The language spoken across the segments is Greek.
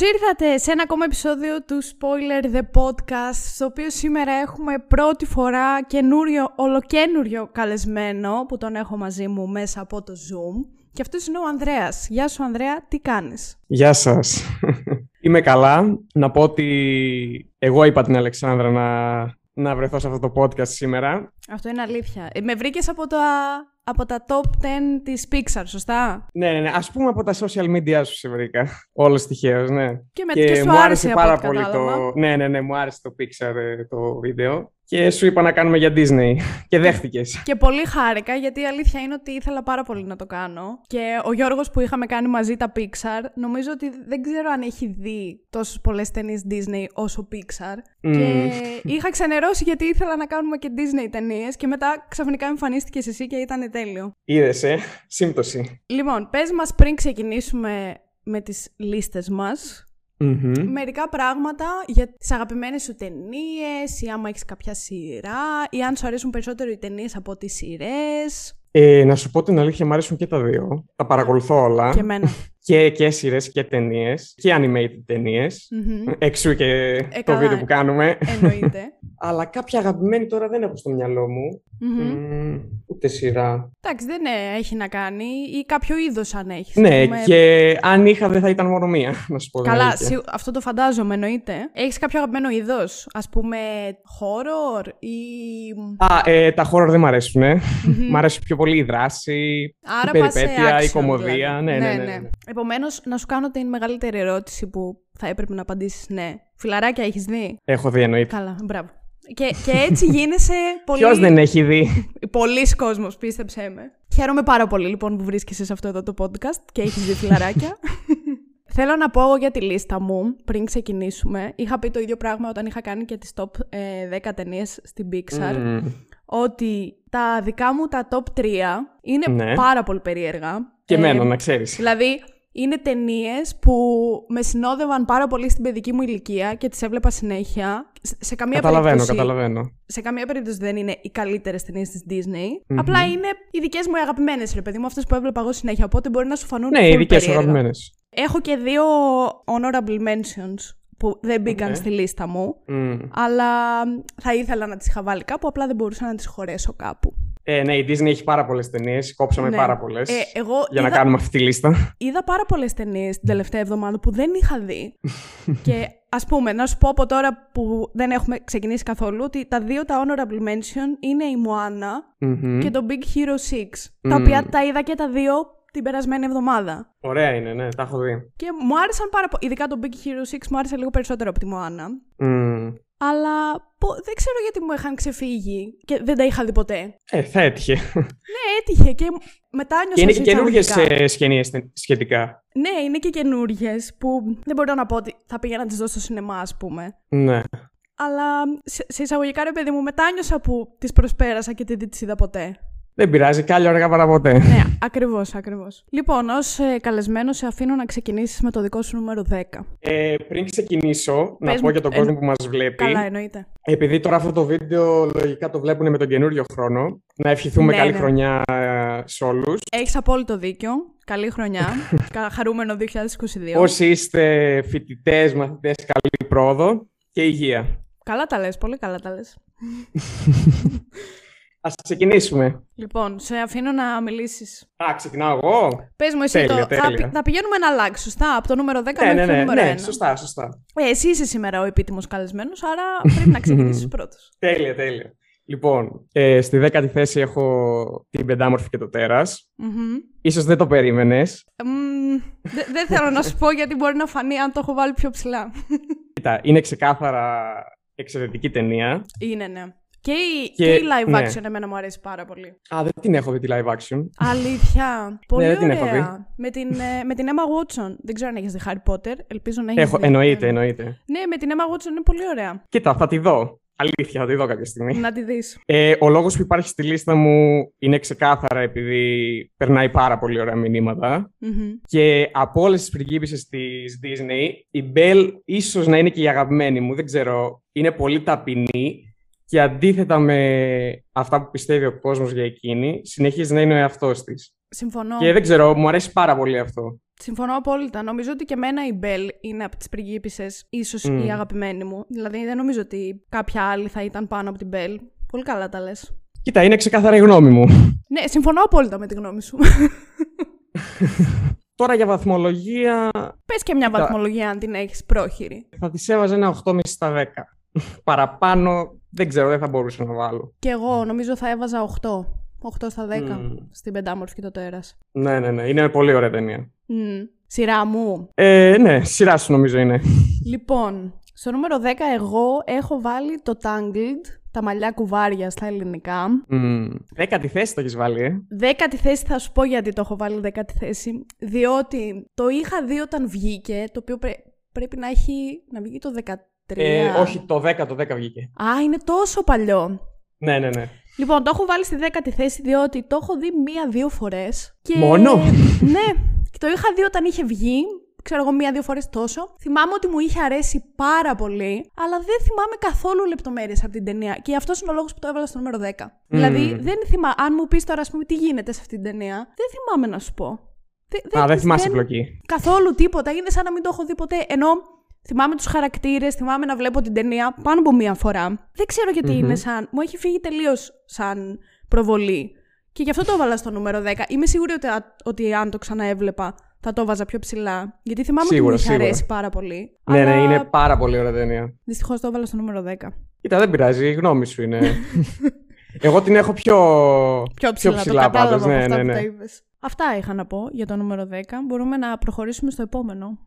ήρθατε σε ένα ακόμα επεισόδιο του Spoiler The Podcast, στο οποίο σήμερα έχουμε πρώτη φορά καινούριο, ολοκένουριο καλεσμένο, που τον έχω μαζί μου μέσα από το Zoom. Και αυτός είναι ο Ανδρέας. Γεια σου Ανδρέα, τι κάνεις; Γεια σας. Είμαι καλά. Να πω ότι εγώ είπα την Αλεξάνδρα να, να βρεθώ σε αυτό το podcast σήμερα. Αυτό είναι αλήθεια. Ε, με βρήκες από τα, από τα top 10 της Pixar, σωστά; Ναι, ναι, ναι. Ας πούμε από τα social media σου σε βρήκα. Όλος τυχαίως, ναι. Και, με, και, σου μου άρεσε, πάρα από ό,τι πολύ κατάλαβα. το... Ναι, ναι, ναι, μου άρεσε το Pixar ε, το βίντεο. Και σου είπα να κάνουμε για Disney. Και δέχτηκες. Και πολύ χάρηκα, γιατί η αλήθεια είναι ότι ήθελα πάρα πολύ να το κάνω. Και ο Γιώργος που είχαμε κάνει μαζί τα Pixar, νομίζω ότι δεν ξέρω αν έχει δει τόσες πολλές ταινίες Disney όσο Pixar. Και είχα ξενερώσει γιατί ήθελα να κάνουμε και Disney ταινίες και μετά ξαφνικά εμφανίστηκες εσύ και ήταν τέλειο. Είδες, ε; Σύμπτωση. Λοιπόν, πες μας πριν ξεκινήσουμε με τις λίστες μας, Μμμ. μερικά πράγματα για τις αγαπημένες σου ταινίες ή άμα έχεις κάποια σειρά ή αν σου αρέσουν περισσότερο οι ταινίες από τις σειρές. Ε, να σου πω την αλήθεια, μου αρέσουν και τα δύο. Τα παρακολουθώ όλα. Και εμένα. Και, και σειρές και ταινίες. Και animated ταινίες. Μμμ. Εξού και Ε, το καλά, βίντεο που κάνουμε. Εννοείται. Αλλά κάποια αγαπημένη τώρα δεν έχω στο μυαλό μου. Μμμ. Μμμ, ούτε σειρά. Εντάξει, δεν ε, έχει να κάνει ή κάποιο είδος αν έχεις. Ναι, ας πούμε. και αν είχα δεν θα ήταν μόνο μία, να σου πω. την Καλά, αλήθεια. σίγου- αυτό το φαντάζομαι, εννοείται. Έχεις κάποιο αγαπημένο είδος, ας πούμε horror ή... Α, ε, τα horror δεν μ' αρέσουν. Ε. Μ' αρέσει πιο πολύ η δράση, Άρα η πας σε περιπέτεια, η action, κομμωδία. δηλαδή. Ναι, ναι, ναι. ναι. Επομένως, να σου κάνω την μεγαλύτερη ερώτηση που θα έπρεπε να απαντήσεις ναι. Φιλαράκια έχεις δει; Έχω δει εννοείται. Καλά, μπράβο. Και, και έτσι γίνεσαι πολύ... Ποιος δεν έχει δει; Πολλοί κόσμος, πίστεψέ με. Χαίρομαι πάρα πολύ λοιπόν που βρίσκεσαι σε αυτό εδώ το podcast και έχεις δει φιλαράκια. Θέλω να πω εγώ για τη λίστα μου, πριν ξεκινήσουμε. Είχα πει το ίδιο πράγμα όταν είχα κάνει και τις top ε, 10 ταινίες στην Pixar. Μμμ. Ότι τα δικά μου τα top 3 είναι Ναι. πάρα πολύ περίεργα. Και Ε, εμένα, να ξέρεις. Δηλαδή, είναι ταινίες που με συνόδευαν πάρα πολύ στην παιδική μου ηλικία και τις έβλεπα συνέχεια. Σε- Σε καμία Καταλαβαίνω, περίπτωση καταλαβαίνω. σε καμία περίπτωση δεν είναι οι καλύτερες ταινίες της Disney. Απλά είναι οι δικές μου αγαπημένες, ρε παιδί μου, αυτές που έβλεπα εγώ συνέχεια. Οπότε μπορεί να σου φανούν. Ναι, οι full δικές σου περίεργα. αγαπημένες. Έχω και δύο honorable mentions που δεν μπήκαν Οκ. στη λίστα μου. Αλλά θα ήθελα να τις είχα βάλει κάπου, απλά δεν μπορούσα να τις χωρέσω κάπου. Ε, ναι, η Disney έχει πάρα πολλές ταινίες. Κόψαμε Ναι. πάρα πολλές. Ε, εγώ για να είδα, κάνουμε αυτή τη λίστα. είδα πάρα πολλές ταινίες την τελευταία εβδομάδα που δεν είχα δει. και ας πούμε, να σου πω από τώρα που δεν έχουμε ξεκινήσει καθόλου, ότι τα δύο τα honorable mention είναι η Moana Μμμ. και το Big Hero 6. Τα Μμμ. οποία τα είδα και τα δύο την περασμένη εβδομάδα. Ωραία είναι, ναι, τα έχω δει. Και μου άρεσαν πάρα πολύ. Ειδικά το Big Hero 6 μου άρεσε λίγο περισσότερο από τη Moana. Μμ. Αλλά πο- δεν ξέρω γιατί μου είχαν ξεφύγει και δεν τα είχα δει ποτέ. Ε, θα έτυχε. Ναι, έτυχε και μετά νιώσα και είναι και σε καινούργιε εισαγωγικά. σκηνίε σχετικά. Ναι, είναι και καινούριε που δεν μπορώ να πω ότι θα πήγαινα να τις δω στο σινεμά, ας πούμε. Ναι. Αλλά σε, σε εισαγωγικά, ρε παιδί μου, μετά νιώσα που τις προσπέρασα και δεν τις είδα ποτέ. Δεν πειράζει, κάλλιο αργά παρά ποτέ. Ναι, ακριβώς, ακριβώς. Λοιπόν, ως ε, καλεσμένος, σε αφήνω να ξεκινήσεις με το δικό σου νούμερο 10. Ε, πριν ξεκινήσω, να Πες πω μου, για τον ε, κόσμο που μας βλέπει. Καλά, εννοείται. Επειδή τώρα αυτό το βίντεο λογικά το βλέπουν με τον καινούριο χρόνο, να ευχηθούμε Ναι, καλή ναι. χρονιά ε, σε όλους. Έχεις απόλυτο δίκιο. Καλή χρονιά. Κα- Χαρούμενο 2022. Όσοι είστε φοιτητές, μαθητές, καλή πρόοδο και υγεία. Καλά τα λες, πολύ καλά τα λες. Ας ξεκινήσουμε. Λοιπόν, σε αφήνω να μιλήσεις. Α, ξεκινάω εγώ; Πες μου εσύ Τέλεια, το... Θα, τέλεια. πη- θα πηγαίνουμε ένα αλλάξει, σωστά, από το νούμερο 10 Ναι, μέχρι ναι, το ναι, νούμερο 1. ναι, σωστά, σωστά. Ε, εσύ είσαι σήμερα ο επίτιμος καλεσμένος, άρα πρέπει να ξεκινήσεις πρώτος. Τέλεια, τέλεια. Λοιπόν, ε, στη δέκατη θέση έχω την πεντάμορφη και το τέρας. Μμμ. Ίσως δεν το περίμενες. Μμμ, δε- Δεν θέλω να σου πω γιατί μπορεί να φανεί αν το έχω βάλει πιο ψηλά. Κοίτα, είναι ξεκάθαρα εξαιρετική ταινία. Είναι, ναι. Και η, Και- και η live ναι. action εμένα μου αρέσει πάρα πολύ. Α, δεν την έχω δει τη live action. Αλήθεια. Πολύ δεν την ωραία. έχω δει. Με την, ε, με την Emma Watson. Δεν ξέρω αν έχεις δει Harry Potter. Ελπίζω να έχεις Έχω, δει. εννοείται, εννοείται. Ναι, με την Emma Watson είναι πολύ ωραία. Κοίτα, θα τη δω. Αλήθεια, θα τη δω κάποια στιγμή. Να τη δεις. Ε, ο λόγος που υπάρχει στη λίστα μου είναι ξεκάθαρα επειδή περνάει πάρα πολύ ωραία μηνύματα. Μμμ. Και από όλες τις πριγκίπισσες της Disney, η Belle ίσως να είναι και η αγαπημένη μου, δεν ξέρω. Είναι πολύ ταπεινή και αντίθετα με αυτά που πιστεύει ο κόσμος για εκείνη, συνεχίζει να είναι ο εαυτός της. Συμφωνώ. Και δεν ξέρω, μου αρέσει πάρα πολύ αυτό. Συμφωνώ απόλυτα. Νομίζω ότι και εμένα η Μπέλ είναι από τις πριγκίπισε, ίσως Mm. η αγαπημένη μου. Δηλαδή δεν νομίζω ότι κάποια άλλη θα ήταν πάνω από την Μπέλ. Πολύ καλά τα λες. Κοίτα, είναι ξεκάθαρα η γνώμη μου. Ναι, συμφωνώ απόλυτα με τη γνώμη σου. Τώρα για βαθμολογία Πες και μια Κοίτα. βαθμολογία αν την έχεις πρόχειρη. θα της έβαζα ένα 8,5 στα 10. Παραπάνω δεν ξέρω, δεν θα μπορούσα να βάλω. Και εγώ νομίζω θα έβαζα 8. 8 στα 10 Μμμ. στην Πεντάμορφη και το τέρας. Ναι, ναι, ναι. Είναι πολύ ωραία ταινία. Σειρά μου. Ε, ναι, σειρά σου νομίζω είναι. Λοιπόν, στο νούμερο 10 εγώ έχω βάλει το Tangled, τα μαλλιά κουβάρια στα ελληνικά. Μμ, Δέκατη θέση το έχεις βάλει, ε. Δέκατη θέση θα σου πω γιατί το έχω βάλει δέκατη θέση. Διότι το είχα δει όταν βγήκε, το οποίο πρέ- πρέπει να έχει να βγει το 13. Ε. Όχι, το 10, το 10 βγήκε. Α, είναι τόσο παλιό. Ναι, ναι, ναι. Λοιπόν, το έχω βάλει στη δέκατη θέση διότι το έχω δει μία-δύο φορές. Και... Μόνο; ναι, και το είχα δει όταν είχε βγει. Ξέρω εγώ μία-δύο φορές τόσο. Θυμάμαι ότι μου είχε αρέσει πάρα πολύ, αλλά δεν θυμάμαι καθόλου λεπτομέρειες από την ταινία. Και αυτός είναι ο λόγος που το έβαλα στο νούμερο 10. Δηλαδή, δεν θυμάμαι. Αν μου πεις τώρα, ας πούμε, τι γίνεται σε αυτή την ταινία, δεν θυμάμαι να σου πω. Δε- Α, δεν θυμάσαι πλοκή. Καθόλου τίποτα. Είναι σαν να μην το έχω δει ποτέ. Ενώ θυμάμαι τους χαρακτήρες, θυμάμαι να βλέπω την ταινία πάνω από μία φορά. Δεν ξέρω γιατί είναι σαν. Μου έχει φύγει τελείως σαν προβολή. Και γι' αυτό το έβαλα στο νούμερο 10. Είμαι σίγουρη ότι, ότι αν το ξαναέβλεπα θα το έβαζα πιο ψηλά. Γιατί θυμάμαι Σίγουρα, ότι μου είχε σίγουρα. αρέσει πάρα πολύ. Ναι, αλλά ναι, είναι πάρα πολύ ωραία ταινία. Δυστυχώς το έβαλα στο νούμερο 10. Κοίτα, δεν πειράζει, η γνώμη σου είναι. Εγώ την έχω πιο, Πιο ψηλά, το πάντως, κατάλαβα από ναι, αυτά ναι, που ναι. τα είπες. Αυτά είχα να πω για το νούμερο 10. Μπορούμε να προχωρήσουμε στο επόμενο.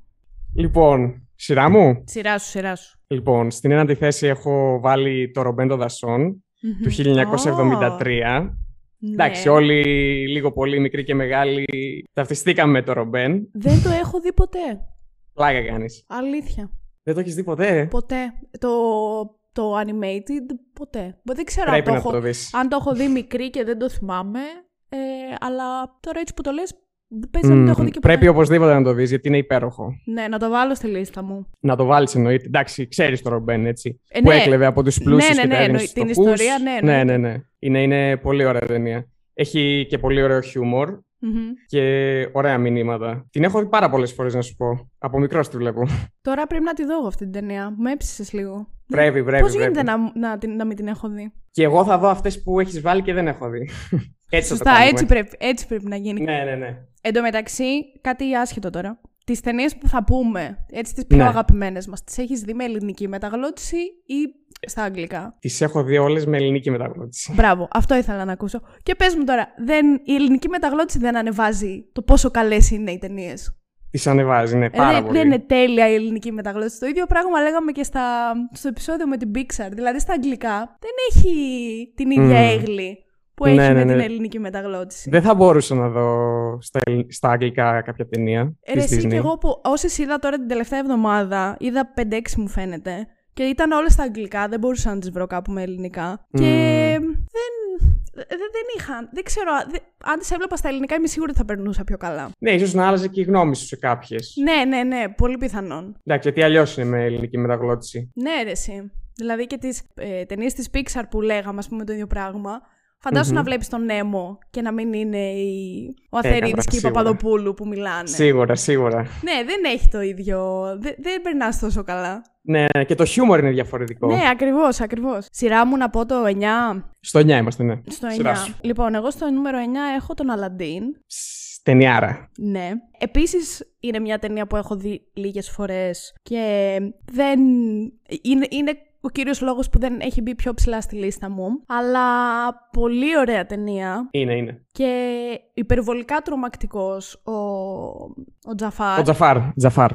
Λοιπόν, σειρά μου. Σειρά σου, σειρά σου. Λοιπόν, στην ένατη θέση έχω βάλει το Ρομπέντο Δασόν του 1973. Ναι. Εντάξει, όλοι λίγο πολύ μικροί και μεγάλοι ταυτιστήκαμε με το Ρομπέν. Δεν το έχω δει ποτέ. Πλάκα κάνεις. Αλήθεια. Δεν το έχεις δει ποτέ; Ποτέ. Το, το animated, ποτέ. Δεν ξέρω αν Πρέπει το, να έχω, το δεις. αν το έχω δει μικρή και δεν το θυμάμαι. Ε, αλλά τώρα έτσι που το λες, παίζει να μην το έχω δει και ποτέ. Πρέπει οπωσδήποτε να το δεις γιατί είναι υπέροχο. Ναι, να το βάλω στη λίστα μου. Να το βάλεις εννοείται. Εντάξει, ξέρεις το Ρομπέν έτσι. Ε, που ναι. έκλεβε από τους πλούσιους ναι, και ναι, τα έδινε εννοεί- στους την φτωχούς. ιστορία, ναι, ναι, εννοείται. ναι, ναι. Είναι, είναι πολύ ωραία ταινία. Έχει και πολύ ωραίο χιούμορ Μμμ. και ωραία μηνύματα. Την έχω δει πάρα πολλές φορές να σου πω. Από μικρός τη βλέπω. Τώρα πρέπει να τη δω εγώ αυτή την ταινία. Με έψησες λίγο. Πρέπει, πρέπει, Πώς πρέπει. γίνεται να, να, την- να μην την έχω δει; Και εγώ θα δω αυτές που έχεις βάλει και δεν έχω δει. έτσι θα το Σωστά, κάνουμε. έτσι πρέπει, έτσι πρέπει να γίνει. Ναι, ναι, ναι. Εν τω μεταξύ, κάτι άσχετο τώρα. Τις ταινίες που θα πούμε, έτσι τις πιο Ναι. αγαπημένες μας, τις έχεις δει με ελληνική μεταγλώτηση ή στα αγγλικά; Τις έχω δει όλες με ελληνική μεταγλώτηση. Μπράβο, αυτό ήθελα να ακούσω. Και πες μου τώρα, δεν, η ελληνική μεταγλώτηση δεν ανεβάζει το πόσο καλές είναι οι ταινίες; Τις ανεβάζει, ναι, πάρα δεν, πολύ. δεν είναι τέλεια η ελληνική μεταγλώτηση. Το ίδιο πράγμα λέγαμε και στα, στο επεισόδιο με την Pixar. Δηλαδή στα αγγλικά δεν έχει την ίδια Μμμ. έγκλη που Ναι, έχει ναι, με ναι. την ελληνική μεταγλώτηση. Δεν θα μπορούσα να δω στα, ελλ- στα αγγλικά κάποια ταινία Ε, της ρε, εσύ Disney. και εγώ που όσες είδα τώρα την τελευταία εβδομάδα, είδα 5-6 μου φαίνεται, και ήταν όλες στα αγγλικά, δεν μπορούσα να τις βρω κάπου με ελληνικά. Και δεν, δεν, δεν είχαν, δεν ξέρω, δεν, αν τις έβλεπα στα ελληνικά είμαι σίγουρη ότι θα περνούσα πιο καλά. Ναι, ίσως να άλλαζε και η γνώμη σου σε κάποιες. Ναι, ναι, ναι, πολύ πιθανόν. Εντάξει, γιατί αλλιώς είναι με ελληνική μεταγλώτηση. Ναι, ρε, εσύ. Δηλαδή και τις ε, ταινίες της Pixar που λέγαμε, ας πούμε, το ίδιο πράγμα. Φαντάσου να βλέπεις τον Νέμο και να μην είναι η... ο Αθερίδης καλά, και η σίγουρα. Παπαδοπούλου που μιλάνε. Σίγουρα, σίγουρα. Ναι, δεν έχει το ίδιο. Δεν, δεν περνάς τόσο καλά. Ναι, ναι, και το χιούμορ είναι διαφορετικό. Ναι, ακριβώς, ακριβώς. Σειρά μου να πω το 9. Στο 9 είμαστε, ναι. Στο 9. Σειρά σου. Λοιπόν, εγώ στο νούμερο 9 έχω τον Αλαντίν. Ψ, Ταινιάρα. Ναι. Επίσης είναι μια ταινία που έχω δει λίγες φορές και δεν. Είναι, είναι ο κύριος λόγος που δεν έχει μπει πιο ψηλά στη λίστα μου. Αλλά πολύ ωραία ταινία Είναι, είναι. και υπερβολικά τρομακτικός ο, ο Τζαφάρ. Ο Τζαφάρ. Τζαφάρ.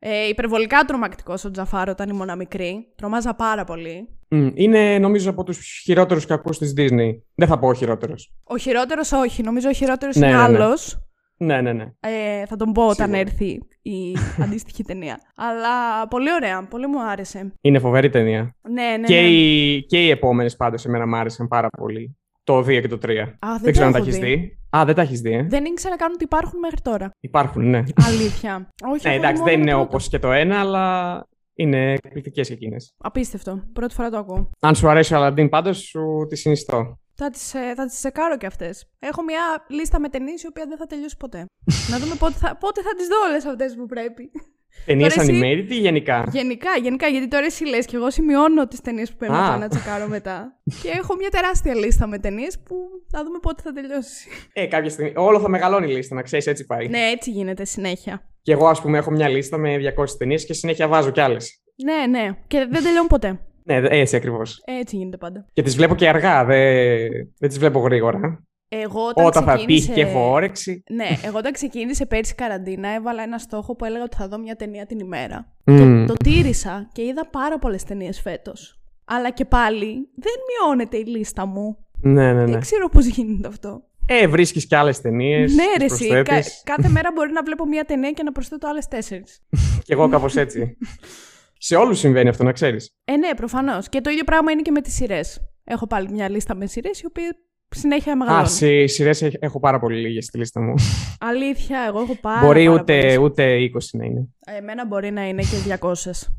Ε, υπερβολικά τρομακτικός ο Τζαφάρ όταν ήμουν μικρή. Τρομάζα πάρα πολύ. Μμ, Είναι νομίζω από τους χειρότερους κακούς της Disney. Δεν θα πω ο χειρότερος. Ο χειρότερος όχι. Νομίζω ο χειρότερος Ναι, είναι ναι, ναι. άλλος. Ναι, ναι, ναι. Ε, θα τον πω όταν Σίγουρα. έρθει η αντίστοιχη ταινία. Αλλά πολύ ωραία. Πολύ μου άρεσε. Είναι φοβερή ταινία. Ναι, ναι. και, ναι. οι, και οι επόμενες πάντως εμένα μου άρεσαν πάρα πολύ. Το 2 και το 3. δεν δεν ξέρω αν το τα έχω έχεις δει. δει. Α, δεν τα έχεις δει, ε. Δεν ήξερα καν ότι υπάρχουν μέχρι τώρα. Υπάρχουν, ναι. Αλήθεια. Όχι, ναι, έχω εντάξει, δει δεν μόνο είναι το όπως πρώτο. και το ένα, αλλά είναι εκπληκτικές εκείνες. Απίστευτο. Πρώτη φορά το ακούω. Αν σου αρέσει ο Αλαντίν, πάντως σου τη συνιστώ. Θα τις, ε, θα τις σεκάρω και αυτές. Έχω μια λίστα με ταινίες η οποία δεν θα τελειώσει ποτέ. να δούμε πότε θα, πότε θα τις δω όλες αυτές που πρέπει. Ταινίες Τώρα εσύ- animated ή γενικά; Γενικά, γενικά, γιατί τώρα εσύ λες και εγώ σημειώνω τις ταινίες που πρέπει να Α. πάω να τσεκάρω μετά. και έχω μια τεράστια λίστα με ταινίες που θα δούμε πότε θα τελειώσει. Ε, κάποια στιγμή. Όλο θα μεγαλώνει η λίστα, να ξέρεις, έτσι πάει. ναι, έτσι γίνεται συνέχεια. Και εγώ, ας πούμε, έχω μια λίστα με 200 ταινίες και συνέχεια βάζω κι άλλες. Ναι, ναι. Και δεν τελειώνουν ποτέ. Ναι, δε- έτσι ακριβώς. Έτσι γίνεται πάντα. Και τις βλέπω και αργά, δεν, δεν τις βλέπω γρήγορα. Εγώ όταν, Όταν θα ξεκίνησε... τύχει και έχω όρεξη. Ναι, εγώ όταν ξεκίνησε πέρσι η καραντίνα, έβαλα ένα στόχο που έλεγα ότι θα δω μια ταινία την ημέρα. Μμμ. Το τήρησα και είδα πάρα πολλές ταινίες φέτος. Αλλά και πάλι δεν μειώνεται η λίστα μου. Ναι, ναι, ναι. Δεν ξέρω πώς γίνεται αυτό. Ε, βρίσκεις κι άλλες ταινίες. ναι, ρε, εσύ. Κα- κάθε μέρα μπορεί να βλέπω μια ταινία και να προσθέτω άλλες τέσσερις. Κι εγώ κάπως έτσι. Σε όλους συμβαίνει αυτό, να ξέρεις. Ε, ναι, προφανώς. Και το ίδιο πράγμα είναι και με τις σειρές. Έχω πάλι μια λίστα με σειρές οι οποίες συνέχεια Α, μεγαλώνουν. σε σειρές έχω πάρα πολύ λίγες στη λίστα μου. Αλήθεια, εγώ έχω πάρα μπορεί πάρα ούτε, πολλές. ούτε 20 να είναι. Ε, Εμένα μπορεί να είναι και 200.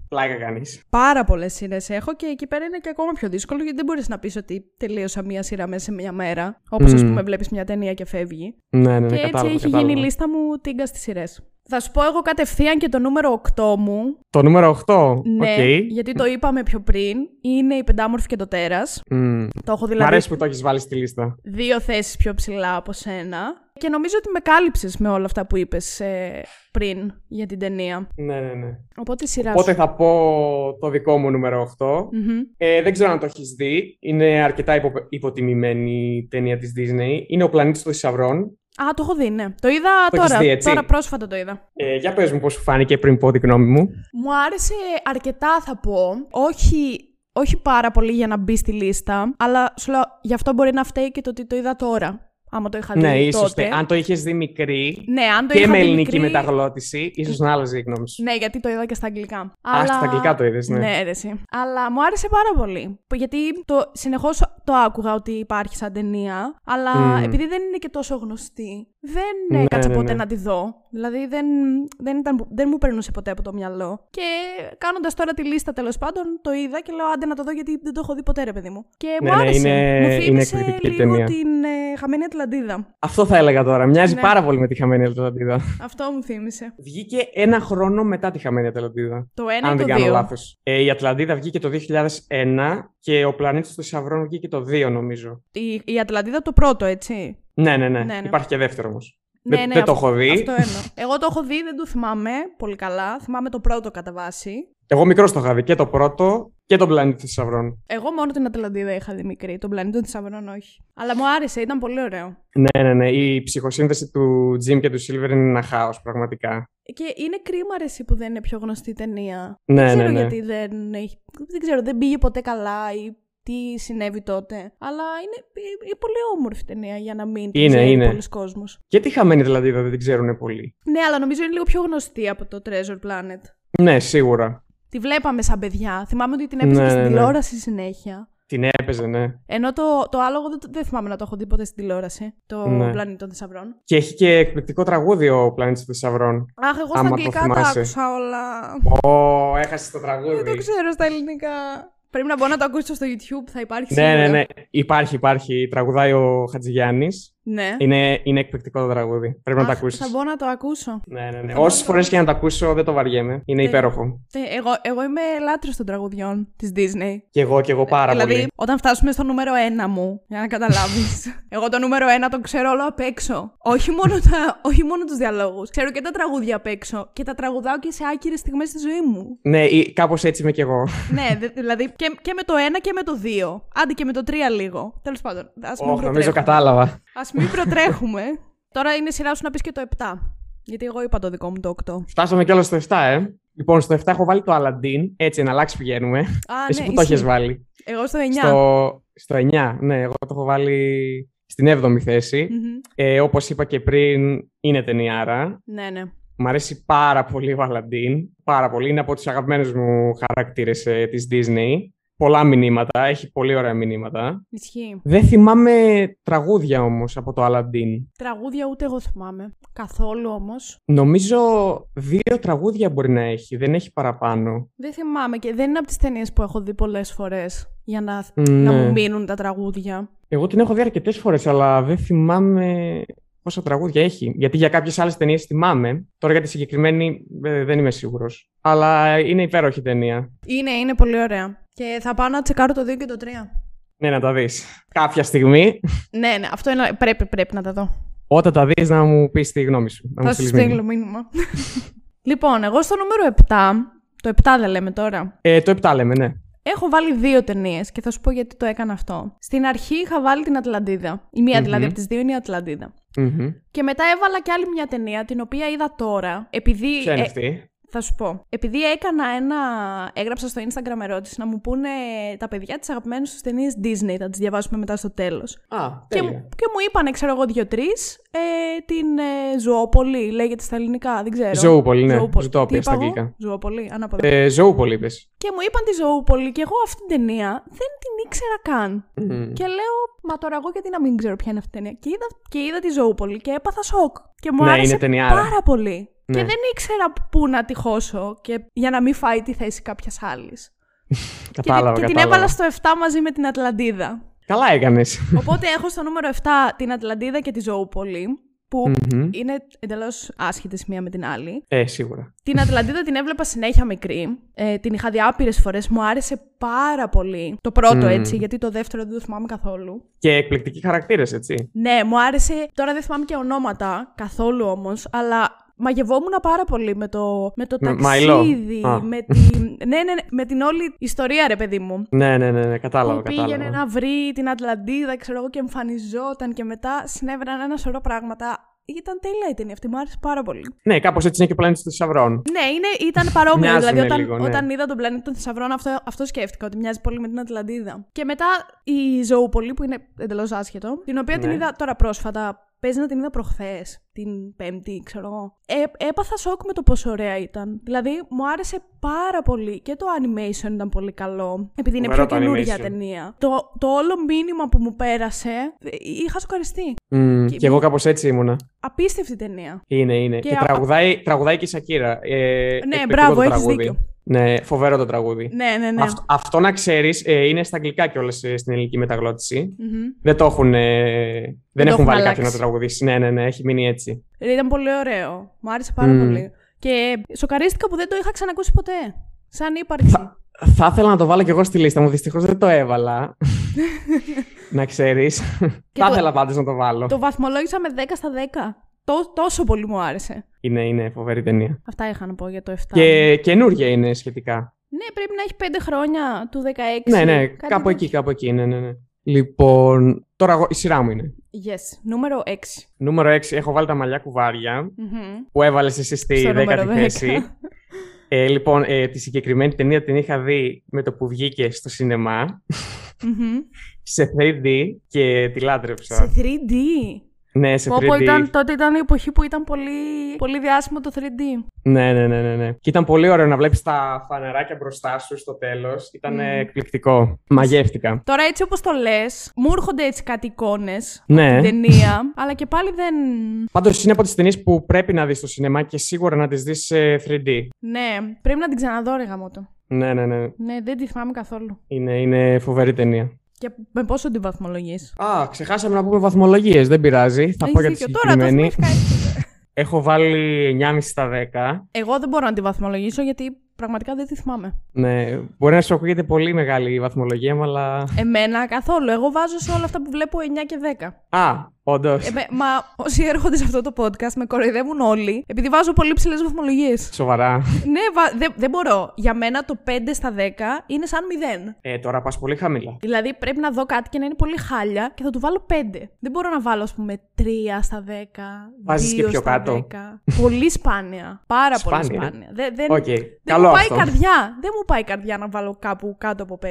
Πλάκα κάνεις. Πάρα πολλές σειρές έχω και εκεί πέρα είναι και ακόμα πιο δύσκολο γιατί δεν μπορείς να πεις ότι τελείωσα μία σειρά μέσα σε μία μέρα. Όπως ας Μμμ. πούμε βλέπεις μια σειρά και φεύγει. Ναι, ναι, ναι, και έτσι κατάλαβα, έχει κατάλαβα. γίνει η λίστα μου τίγκα στις σειρές. Θα σου πω εγώ κατευθείαν και το νούμερο 8 μου. Το νούμερο 8. Ναι, Οκ. γιατί το είπαμε πιο πριν. Είναι η πεντάμορφη και το τέρας. Μμ. Το έχω Μ' δηλαδή αρέσει που το έχεις βάλει στη λίστα. δύο θέσεις πιο ψηλά από σένα. Και νομίζω ότι με κάλυψες με όλα αυτά που είπες πριν για την ταινία. Ναι, ναι, ναι. Οπότε η σειρά Οπότε σου. θα πω το δικό μου νούμερο 8. Μμμ. Ε, δεν ξέρω αν το έχεις δει. Είναι αρκετά υπο... υποτιμημένη η ταινία της Disney. Είναι Ο Πλανήτης των Θησαυρών. Α, το έχω δει, ναι. Το είδα Το έχεις τώρα. δει, έτσι; Τώρα πρόσφατα το είδα. Ε, για πες μου πώς σου φάνηκε πριν πω την γνώμη μου. Μου άρεσε αρκετά, θα πω. Όχι, όχι πάρα πολύ για να μπει στη λίστα, αλλά σου λέω, γι' αυτό μπορεί να φταίει και το ότι το είδα τώρα. Άμα το είχα δει ναι, ίσως. τότε. τε- Αν το είχες δει μικρή Ναι, αν το και είχα με δει ελληνική μικρή- μεταγλώτηση, ίσως να άλλαζε η γνώμη σου. Ναι, γιατί το είδα και στα αγγλικά. Α, στα αγγλικά το είδες, ναι. Ναι, ρε, εσύ. Αλλά μου άρεσε πάρα πολύ. Που- Γιατί το, συνεχώς το άκουγα ότι υπάρχει σαν ταινία, αλλά Μμμ. επειδή δεν είναι και τόσο γνωστή, δεν Ναι, έκατσα ναι, ποτέ ναι. να τη δω. Δηλαδή δεν, δεν, ήταν, δεν μου περνούσε ποτέ από το μυαλό. Και κάνοντας τώρα τη λίστα τέλος πάντων, το είδα και λέω άντε να το δω γιατί δεν το έχω δει ποτέ, ρε παιδί μου. Και Ναι, μου ναι, άρεσε. είναι- μου είναι θύμισε εκπληκτική λίγο ταινία. την ε, χαμένη Ατλαντίδα. Αυτό θα έλεγα τώρα. Μοιάζει Ναι. πάρα πολύ με τη Χαμένη Ατλαντίδα. Αυτό μου θύμισε. Βγήκε ένα χρόνο μετά τη Χαμένη Ατλαντίδα. Το ένα αν ή δεν το κάνω δύο. λάθος. Ε, η Ατλαντίδα βγήκε το 2001 και ο Πλανήτης των Θησαυρών βγήκε το 2 νομίζω. Η, η Ατλαντίδα το πρώτο, έτσι. Ναι, ναι, ναι. Ναι, ναι. Υπάρχει και δεύτερο όμως. Ναι, δεν ναι, δεν το αυτό- έχω δει. Αυτό εννοώ. Εγώ το έχω δει, δεν το θυμάμαι πολύ καλά. Θυμάμαι το πρώτο κατά βάση. Εγώ μικρός το είχα δει και το πρώτο και τον Πλανήτη των Θησαυρών. Εγώ μόνο την Ατλαντίδα είχα δει μικρή. Τον πλανήτη των θησαυρών όχι. Αλλά μου άρεσε, ήταν πολύ ωραίο. Ναι, ναι, ναι. Η ψυχοσύνθεση του Jim και του Silver είναι ένα χάος πραγματικά. Και είναι κρίμα ρε εσύ που δεν είναι πιο γνωστή ταινία. Ναι, δεν ξέρω ναι, ναι. γιατί δεν έχει. Δεν ξέρω, δεν πήγε ποτέ καλά ή τι συνέβη τότε. Αλλά είναι, είναι πολύ όμορφη ταινία για να μην την Είναι, ξέρει είναι. πολλοί κόσμος. Και τη χαμένη δηλαδή δεν την ξέρουν πολύ. Ναι, αλλά νομίζω είναι λίγο πιο γνωστή από το Treasure Planet. Ναι, σίγουρα. Τη βλέπαμε σαν παιδιά. Θυμάμαι ότι την έπαιζε Ναι, και στην ναι, ναι. τηλεόραση συνέχεια. Την έπαιζε, ναι. Ενώ το, το άλλο εγώ δεν, δεν θυμάμαι να το έχω δει ποτέ στην τηλεόραση. Το Ναι. πλανήτη των θησαυρών. Και έχει και εκπληκτικό τραγούδι ο Πλανήτης των Θησαυρών. Αχ, εγώ στα Άμα το αγγλικά τα θυμάσαι. άκουσα όλα. Ω, έχασες το Δεν το τραγούδι. ξέρω στα ελληνικά. Πρέπει να μπορώ να το ακούσω στο YouTube, θα υπάρχει Ναι, σίγουρα. ναι, ναι. Υπάρχει, υπάρχει. Τραγουδάει ο Χατζηγιάννης. Ναι. Είναι, είναι εκπληκτικό το τραγούδι. Πρέπει να το Αχ, ακούσεις. Θα μπορώ να το ακούσω. Ναι, ναι, ναι. Θα μπορώ Όσες να το φορές και να το ακούσω, δεν το βαριέμαι. Είναι Ναι. υπέροχο. Ε, Εγώ, εγώ είμαι λάτρης των τραγουδιών της Disney. Κι εγώ, κι εγώ πάρα δηλαδή, πολύ. όταν φτάσουμε στο νούμερο ένα μου, για να καταλάβεις. εγώ το νούμερο ένα το ξέρω όλο απ' έξω. Όχι μόνο, τα, όχι μόνο τους διαλόγους. Ξέρω και τα τραγούδια απ' έξω. Και τα τραγουδάω και σε άκυρες στιγμές στη ζωής μου. Ναι, κάπως έτσι είμαι κι εγώ. ναι, δε- δηλαδή και, και με το ένα και με το δύο. Άντε και με το τρία λίγο. Τέλος πάντων. Ας μην Όχι, νομίζω προτρέχουμε. κατάλαβα. Α μην προτρέχουμε. Τώρα είναι σειρά σου να πεις και το 7. Γιατί εγώ είπα το δικό μου το 8. Φτάσαμε κι όλο στο 7, ε. Λοιπόν, στο 7 έχω βάλει το Aladdin. Έτσι, να αλλάξει πηγαίνουμε. Α, Εσύ ναι, που το ισχύει. έχεις βάλει. Εγώ στο 9. Στο, στο 9, ναι, εγώ το έχω βάλει στην 7η θέση. Μμμ. Ε, Όπως είπα και πριν, είναι ταινιάρα. Ναι, ναι. Μ' αρέσει πάρα πολύ ο Aladdin. Πάρα πολύ. Είναι από τους αγαπημένους μου χαρακτήρες ε, της Disney. Πολλά μηνύματα. Έχει πολύ ωραία μηνύματα. Ισχύει. Δεν θυμάμαι τραγούδια όμως από το Aladdin. Τραγούδια ούτε εγώ θυμάμαι. Καθόλου όμως. Νομίζω δύο τραγούδια μπορεί να έχει. Δεν έχει παραπάνω. Δεν θυμάμαι και δεν είναι από τις ταινίες που έχω δει πολλές φορές για να, Ναι. να μου μείνουν τα τραγούδια. Εγώ την έχω δει αρκετές φορές, αλλά δεν θυμάμαι πόσα τραγούδια έχει. Γιατί για κάποιες άλλες ταινίες θυμάμαι. Τώρα για τη συγκεκριμένη ε, δεν είμαι σίγουρος. Αλλά είναι υπέροχη ταινία. Είναι, είναι πολύ ωραία. Και θα πάω να τσεκάρω το 2 και το 3. Ναι, να τα δεις. Κάποια στιγμή. ναι, ναι, αυτό είναι, πρέπει, πρέπει να τα δω. Όταν τα δεις, να μου πεις τη γνώμη σου. Θα σου στείλω μήνυμα. λοιπόν, εγώ στο νούμερο 7. Το 7 δεν λέμε τώρα. Ε, το 7 λέμε, ναι. Έχω βάλει δύο ταινίες και θα σου πω γιατί το έκανα αυτό. Στην αρχή είχα βάλει την Ατλαντίδα. Η μία δηλαδή από τις δύο είναι η ατλαντιδα Και μετά έβαλα και άλλη μια ταινία την οποία είδα τώρα. Επειδή. Ποια είναι ε, αυτή; Θα σου πω. Επειδή έκανα ένα. έγραψα στο Instagram ερώτηση να μου πούνε τα παιδιά τι αγαπημένε τους ταινίε Disney. Θα τις διαβάσουμε μετά στο τέλος. Α, και, και μου είπαν, ξέρω εγώ, δύο-τρεις. Ε, την ε, Ζωόπολη, λέγεται στα ελληνικά, δεν ξέρω. Ζωούπολη, ναι. Ζωούπολη. στα αγγλικά. Ζωούπολη, ανάποδα. Ε, Ζωούπολη, είπες. Και μου είπαν τη Ζωούπολη και εγώ αυτή την ταινία δεν την ήξερα καν. Και λέω, μα τώρα εγώ γιατί να μην ξέρω ποια είναι αυτή την ταινία. Και είδα, και είδα τη Ζωούπολη και έπαθα σοκ. Και μου ναι, άρεσε είναι πάρα πολύ. Και ναι. δεν ήξερα πού να τη χώσω και για να μην φάει τη θέση κάποιας άλλης. κατάλαβα, και, και την έβαλα στο 7 μαζί με την Ατλαντίδα. Καλά έκανες. Οπότε έχω στο νούμερο 7 την Ατλαντίδα και τη Ζωούπολη. Που είναι εντελώς άσχετε μία με την άλλη. Ε, σίγουρα. Την Ατλαντίδα την έβλεπα συνέχεια μικρή. Ε, την είχα δει άπειρες φορές. Μου άρεσε πάρα πολύ. Το πρώτο έτσι, γιατί το δεύτερο δεν το θυμάμαι καθόλου. Και εκπληκτικοί χαρακτήρες, έτσι. Ναι, μου άρεσε. Τώρα δεν θυμάμαι και ονόματα καθόλου όμως, αλλά μαγευόμουν πάρα πολύ με το, με το ταξίδι, με, την, ναι, ναι, ναι, με την όλη ιστορία, ρε παιδί μου. Ναι, ναι, ναι, ναι κατάλαβα, που πήγαινε να βρει την Ατλαντίδα, ξέρω εγώ, και εμφανιζόταν και μετά συνέβαιναν ένα σωρό πράγματα. Ήταν τέλεια η ταινία αυτή, μου άρεσε πάρα πολύ. Ναι, κάπως έτσι είναι και ο πλανήτης των θησαυρών. Ναι, είναι, ήταν παρόμοιο. δηλαδή, όταν, λίγο, ναι. όταν είδα τον πλανήτη των θησαυρών, αυτό, αυτό σκέφτηκα, ότι μοιάζει πολύ με την Ατλαντίδα. Και μετά η Ζωούπολη, που είναι εντελώς άσχετο, την οποία την ναι. είδα τώρα πρόσφατα Παίζει να την είδα προχθές, την Πέμπτη, ξέρω εγώ. Ε, έπαθα σοκ με το πόσο ωραία ήταν. Δηλαδή, μου άρεσε πάρα πολύ και το animation ήταν πολύ καλό. Επειδή είναι πιο καινούργια ταινία. Το, το όλο μήνυμα που μου πέρασε, είχα σοκαριστεί. Mm, και, και εγώ κάπως έτσι ήμουνα. Απίστευτη ταινία. Είναι, είναι. Και, και τραγουδάει, τραγουδάει και η Σακύρα. Ε, ναι, μπράβο, έχεις δίκιο. Ναι, φοβερό το τραγούδι. Ναι, ναι, ναι. Αυτό, αυτό να ξέρεις, ε, είναι στα αγγλικά κιόλας ε, στην ελληνική μεταγλώτηση. Mm-hmm. Δεν το έχουν. Ε, δεν, δεν έχουν βάλει κάποιον να το τραγουδήσει. Ναι, ναι, ναι, έχει μείνει έτσι. Ήταν πολύ ωραίο. Μου άρεσε πάρα mm. πολύ. Και σοκαρίστηκα που δεν το είχα ξανακούσει ποτέ. Σαν ύπαρξη. Θα, θα ήθελα να το βάλω κι εγώ στη λίστα μου. Δυστυχώς δεν το έβαλα. να ξέρεις. θα ήθελα πάντως να το βάλω. Το βαθμολόγησα με 10 στα 10 τόσο πολύ μου άρεσε. Είναι, είναι φοβερή ταινία. Αυτά είχα να πω για το 7. Και καινούργια είναι σχετικά. Ναι, πρέπει να έχει 5 χρόνια του 16. Ναι, ναι, κάπου εκεί, κάπου εκεί. Ναι, ναι, ναι. Λοιπόν, τώρα η σειρά μου είναι. Yes, νούμερο 6. Νούμερο 6, έχω βάλει τα μαλλιά που έβαλες εσύ στη 10η θέση. Ε, λοιπόν, ε, τη συγκεκριμένη ταινία την είχα δει με το που βγήκε στο σινεμα σε 3D και τη λάτρεψα. Σε 3D? Ναι, σε 3D. ήταν, τότε ήταν η εποχή που ήταν πολύ, πολύ διάσημο το 3D. Ναι, ναι, ναι, ναι, ναι. Και ήταν πολύ ωραίο να βλέπεις τα φανεράκια μπροστά σου στο τέλος. Ήταν mm. εκπληκτικό. Μαγεύτηκα. Τώρα έτσι όπως το λες, μου έρχονται έτσι κάτι εικόνες ναι. την ταινία, αλλά και πάλι δεν... Πάντως είναι από τις ταινίες που πρέπει να δεις στο σινεμά και σίγουρα να τις δεις σε 3D. Ναι, πρέπει να την ξαναδώ ρε γαμότο. Ναι, ναι, ναι. Ναι, δεν τη θυμάμαι καθόλου. Είναι, είναι φοβερή ταινία. Και με πόσο την βαθμολογεί. Α, ξεχάσαμε να πούμε βαθμολογίες. Δεν πειράζει. Θα πω για τη συγκεκριμένη. Έχω βάλει 9,5 στα 10. Εγώ δεν μπορώ να τη βαθμολογήσω γιατί πραγματικά δεν τη θυμάμαι. Ναι, μπορεί να σου ακούγεται πολύ μεγάλη η βαθμολογία μου, αλλά. Εμένα καθόλου. Εγώ βάζω σε όλα αυτά που βλέπω 9 και 10. Α, όντως. Ε, μα όσοι έρχονται σε αυτό το podcast με κοροϊδεύουν όλοι, επειδή βάζω πολύ ψηλές βαθμολογίες. Σοβαρά. ναι, δεν δε μπορώ. Για μένα το 5 στα 10 είναι σαν 0. Ε, τώρα πας πολύ χαμηλά. Δηλαδή πρέπει να δω κάτι και να είναι πολύ χάλια και θα του βάλω 5. Δεν μπορώ να βάλω, ας πούμε, 3 στα 10. Βάζεις και πιο κάτω. 10. πολύ σπάνια. Πάρα πολύ σπάνια. Δεν, δεν, okay. δεν Καλό μου πάει η καρδιά. Δεν μου πάει η καρδιά να βάλω κάπου κάτω από 5.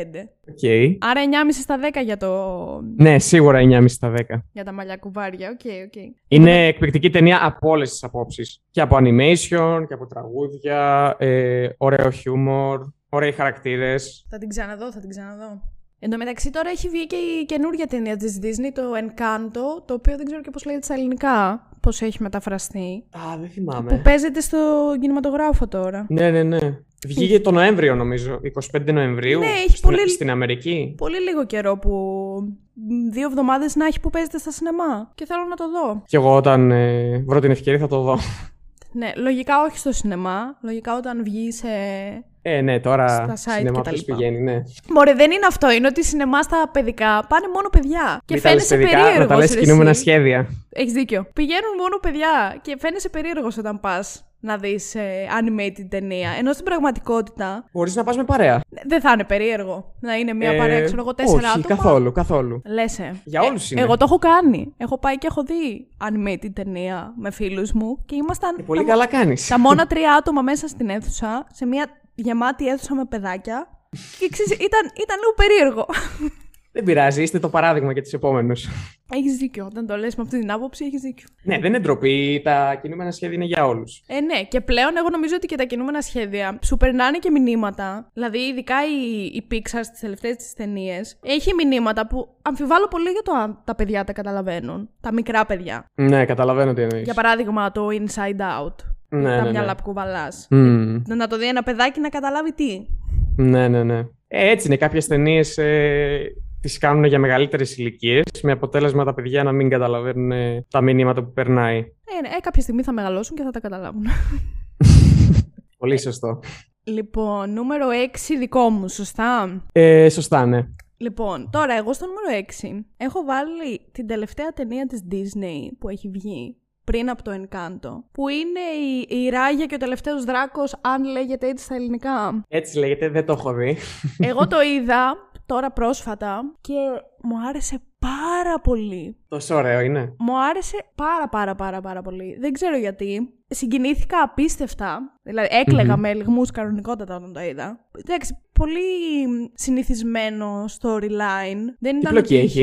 Okay. Άρα 9,5 στα 10 για το. Ναι, σίγουρα 9,5 στα 10. Για τα μαλλιά κουβάρια, OK, okay, OK. Okay. Είναι εκπληκτική ταινία από όλες τις απόψεις. Και από animation, και από τραγούδια, ε, ωραίο χιούμορ, ωραίοι χαρακτήρες. Θα την ξαναδώ, θα την ξαναδώ. Εν τω μεταξύ τώρα έχει βγει και η καινούργια ταινία της Disney, το Encanto, το οποίο δεν ξέρω και πώς λέγεται στα ελληνικά, πώς έχει μεταφραστεί. Α, δεν θυμάμαι. Που παίζεται στο κινηματογράφο τώρα. Ναι, ναι, ναι. Βγήκε το Νοέμβριο νομίζω, 25 Νοεμβρίου, ναι, έχει στην, πολύ, στην Αμερική. Πολύ λίγο καιρό που δύο εβδομάδες να έχει που παίζεται στα σινεμά. Και θέλω να το δω. Και εγώ όταν ε, βρω την ευκαιρία θα το δω. Ναι, λογικά όχι στο σινεμά. Λογικά όταν βγει σε ε, ναι, τώρα στα site σινεμά ποιος πηγαίνει, ναι. Μωρέ, δεν είναι αυτό. Είναι ότι σινεμά στα παιδικά πάνε μόνο παιδιά. Και φαίνεσαι περίεργο. Να τα λες κινούμενα σχέδια. Έχεις δίκιο. Πηγαίνουν μόνο παιδιά και φαίνεσαι περίεργος όταν πας να δεις ε, animated ταινία. Ενώ στην πραγματικότητα. Μπορείς να πας με παρέα. Δεν θα είναι περίεργο να είναι μια ε, παρέα, ξέρω εγώ, τέσσερα όχι, καθόλου, καθόλου. Λέσαι. Για όλους είναι. Εγώ το έχω κάνει. Έχω πάει και έχω δει animated ταινία με φίλους μου και ήμασταν. Ε, πολύ καλά κάνεις. Τα μόνα τρία άτομα μέσα στην αίθουσα, σε μια γεμάτη αίθουσα με παιδάκια. Και ξέρεις, ήταν, ήταν λίγο περίεργο. Δεν πειράζει, είστε το παράδειγμα για τους επόμενους. Έχεις δίκιο. Όταν το λες με αυτή την άποψη, έχεις δίκιο. Ναι, δεν είναι ντροπή. Τα κινούμενα σχέδια είναι για όλους. Ε, ναι, και πλέον εγώ νομίζω ότι και τα κινούμενα σχέδια σου περνάνε και μηνύματα. Δηλαδή, ειδικά η, η Pixar στις τελευταίες τη ταινίες έχει μηνύματα που αμφιβάλλω πολύ για το αν τα παιδιά τα καταλαβαίνουν. Τα μικρά παιδιά. Ναι, καταλαβαίνω τι εννοείς. Για παράδειγμα, το Inside Out. Ναι, τα ναι, μυαλά ναι. που κουβαλάς. Mm. Να το δει ένα παιδάκι να καταλάβει τι. Ναι, ναι, ναι. Ε, έτσι είναι. Κάποιες ταινίες ε, τις κάνουν για μεγαλύτερες ηλικίες, με αποτέλεσμα τα παιδιά να μην καταλαβαίνουν ε, τα μηνύματα που περνάει. Ε, ναι, ε, κάποια στιγμή θα μεγαλώσουν και θα τα καταλάβουν. Πολύ σωστό. Λοιπόν, νούμερο 6 δικό μου, σωστά; Ε, σωστά, ναι. Λοιπόν, τώρα εγώ στο νούμερο 6 έχω βάλει την τελευταία ταινία της Disney που έχει βγει πριν από το Encanto, που είναι η, η Ράγια και ο τελευταίος δράκος, αν λέγεται έτσι στα ελληνικά. Έτσι λέγεται, δεν το έχω δει. Εγώ το είδα τώρα πρόσφατα και μου άρεσε πάρα πολύ. Τόσο ωραίο είναι. Μου άρεσε πάρα πάρα πάρα πάρα πολύ. Δεν ξέρω γιατί. Συγκινήθηκα απίστευτα. Δηλαδή με λιγμούς κανονικότατα όταν το είδα. Εντάξει, πολύ συνηθισμένο storyline. Δεν ήταν Τι έχει;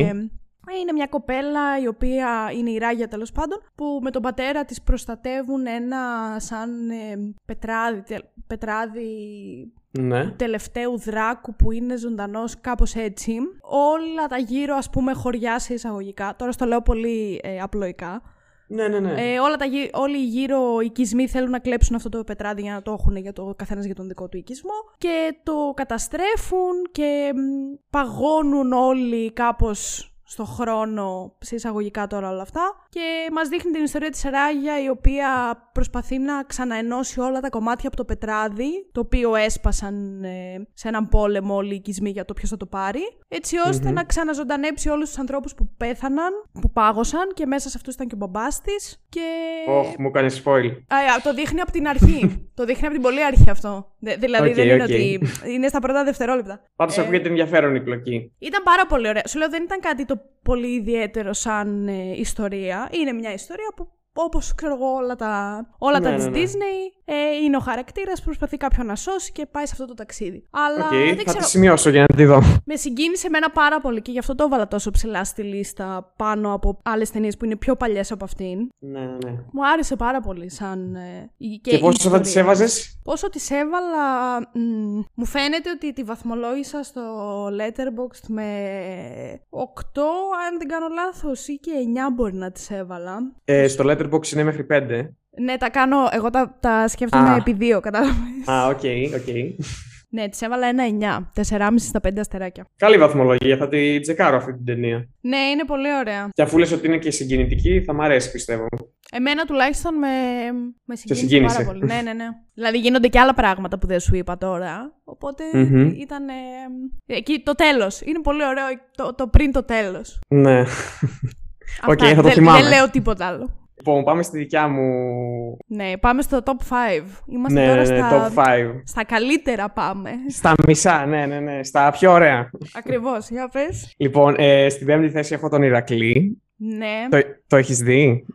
Είναι μια κοπέλα η οποία είναι η Ράγια τέλος πάντων που με τον πατέρα της προστατεύουν ένα σαν ε, πετράδι, πετράδι ναι. τελευταίου δράκου που είναι ζωντανός κάπως έτσι. Όλα τα γύρω ας πούμε χωριά σε εισαγωγικά. Τώρα στο λέω πολύ ε, απλοϊκά. Ναι, ναι, ναι. Ε, όλα τα, όλοι οι γύρω οικισμοί θέλουν να κλέψουν αυτό το πετράδι για να το έχουν για το καθένας για τον δικό του οικισμό και το καταστρέφουν και παγώνουν όλοι κάπως στο χρόνο, σε εισαγωγικά τώρα όλα αυτά. Και μας δείχνει την ιστορία της Ράγια, η οποία προσπαθεί να ξαναενώσει όλα τα κομμάτια από το πετράδι, το οποίο έσπασαν ε, σε έναν πόλεμο όλοι οι οικισμοί για το ποιος θα το πάρει, έτσι να ξαναζωντανέψει όλους τους ανθρώπους που πέθαναν, που πάγωσαν και μέσα σε αυτούς ήταν και ο μπαμπάς της. Και... Oh, μου κάνει spoil. Α, το δείχνει από την αρχή. το δείχνει από την πολύ αρχή αυτό. δηλαδή δεν είναι ότι. Είναι στα πρώτα δευτερόλεπτα. Πάντως ε... ακούγεται ενδιαφέρον η πλοκή. Ήταν πάρα πολύ ωραία. Σου λέω δεν ήταν κάτι το πολύ ιδιαίτερο σαν ε, ιστορία. Είναι μια ιστορία που Όπως ξέρω εγώ όλα τα, όλα τα ναι, της ναι, ναι. Disney, ε, είναι ο χαρακτήρας που προσπαθεί κάποιον να σώσει και πάει σε αυτό το ταξίδι. Αλλά okay, δεν θα ξέρω. τη σημειώσω για να τη δω. Με συγκίνησε εμένα πάρα πολύ και γι' αυτό το έβαλα τόσο ψηλά στη λίστα πάνω από άλλες ταινίες που είναι πιο παλιές από αυτήν. Ναι, ναι, ναι. Μου άρεσε πάρα πολύ σαν. Ε, και, και πόσο θα της έβαζες, Πόσο της έβαλα. Μ, μου φαίνεται ότι τη βαθμολόγησα στο Letterboxd με 8, αν δεν κάνω λάθος, ή και 9 μπορεί να της έβαλα. Ε, στο Letterboxd είναι μέχρι 5. Ναι, τα κάνω. Εγώ τα, τα σκέφτομαι ah. επί δύο, κατάλαβες. Α, OK, OK. Ναι, της έβαλα ένα 9. 4,5 στα 5 αστεράκια. Καλή βαθμολογία, θα τη τσεκάρω αυτή την ταινία. Ναι, είναι πολύ ωραία. Και αφού λες ότι είναι και συγκινητική, θα μ' αρέσει πιστεύω. Εμένα τουλάχιστον με, με συγκίνησε πάρα πολύ. ναι, ναι, ναι. Δηλαδή γίνονται και άλλα πράγματα που δεν σου είπα τώρα. Οπότε mm-hmm. ήταν. εκεί το τέλος. Είναι πολύ ωραίο το, το πριν το τέλος. Ναι. OK, okay, θα το θυμάμαι. Δεν λέω τίποτα άλλο. Λοιπόν, πάμε στη δικιά μου. Ναι, πάμε στο top 5. Είμαστε ναι, τώρα ναι, ναι, στα... top 5. Στα καλύτερα πάμε. Στα μισά, ναι, ναι, ναι. Στα πιο ωραία. Ακριβώς, για πες. Λοιπόν, ε, στην πέμπτη θέση έχω τον Ηρακλή. Ναι. Το, το έχεις δει;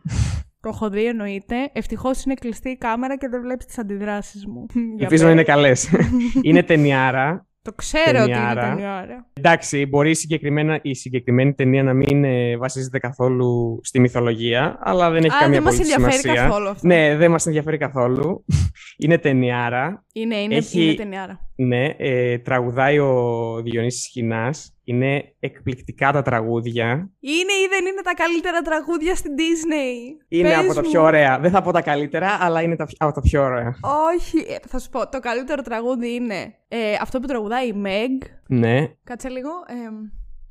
Το έχω δει, εννοείται. Ευτυχώς είναι κλειστή η κάμερα και δεν βλέπεις τις αντιδράσεις μου. Ελπίζω να είναι καλές. είναι ταινιάρα. Το ξέρω ότι είναι ταινιάρα. Εντάξει, μπορεί συγκεκριμένα, η συγκεκριμένη ταινία να μην ε, βασίζεται καθόλου στη μυθολογία, αλλά δεν έχει Α, καμία δεν πολύ σημασία. Δεν μας ενδιαφέρει καθόλου αυτό. Ναι, δεν μας ενδιαφέρει καθόλου. είναι ταινιάρα. Είναι, είναι, έχει, είναι ταινιάρα. Ναι, ε, τραγουδάει ο Διονύσης Χινάς. Είναι εκπληκτικά τα τραγούδια. Είναι ή δεν είναι τα καλύτερα τραγούδια στην Disney; Είναι Πες από τα πιο ωραία. Δεν θα πω τα καλύτερα, αλλά είναι τα, από τα πιο ωραία. Όχι, ε, θα σου πω. Το καλύτερο τραγούδι είναι ε, αυτό που τραγουδάει η Meg. Ναι. Κάτσε λίγο. Ε,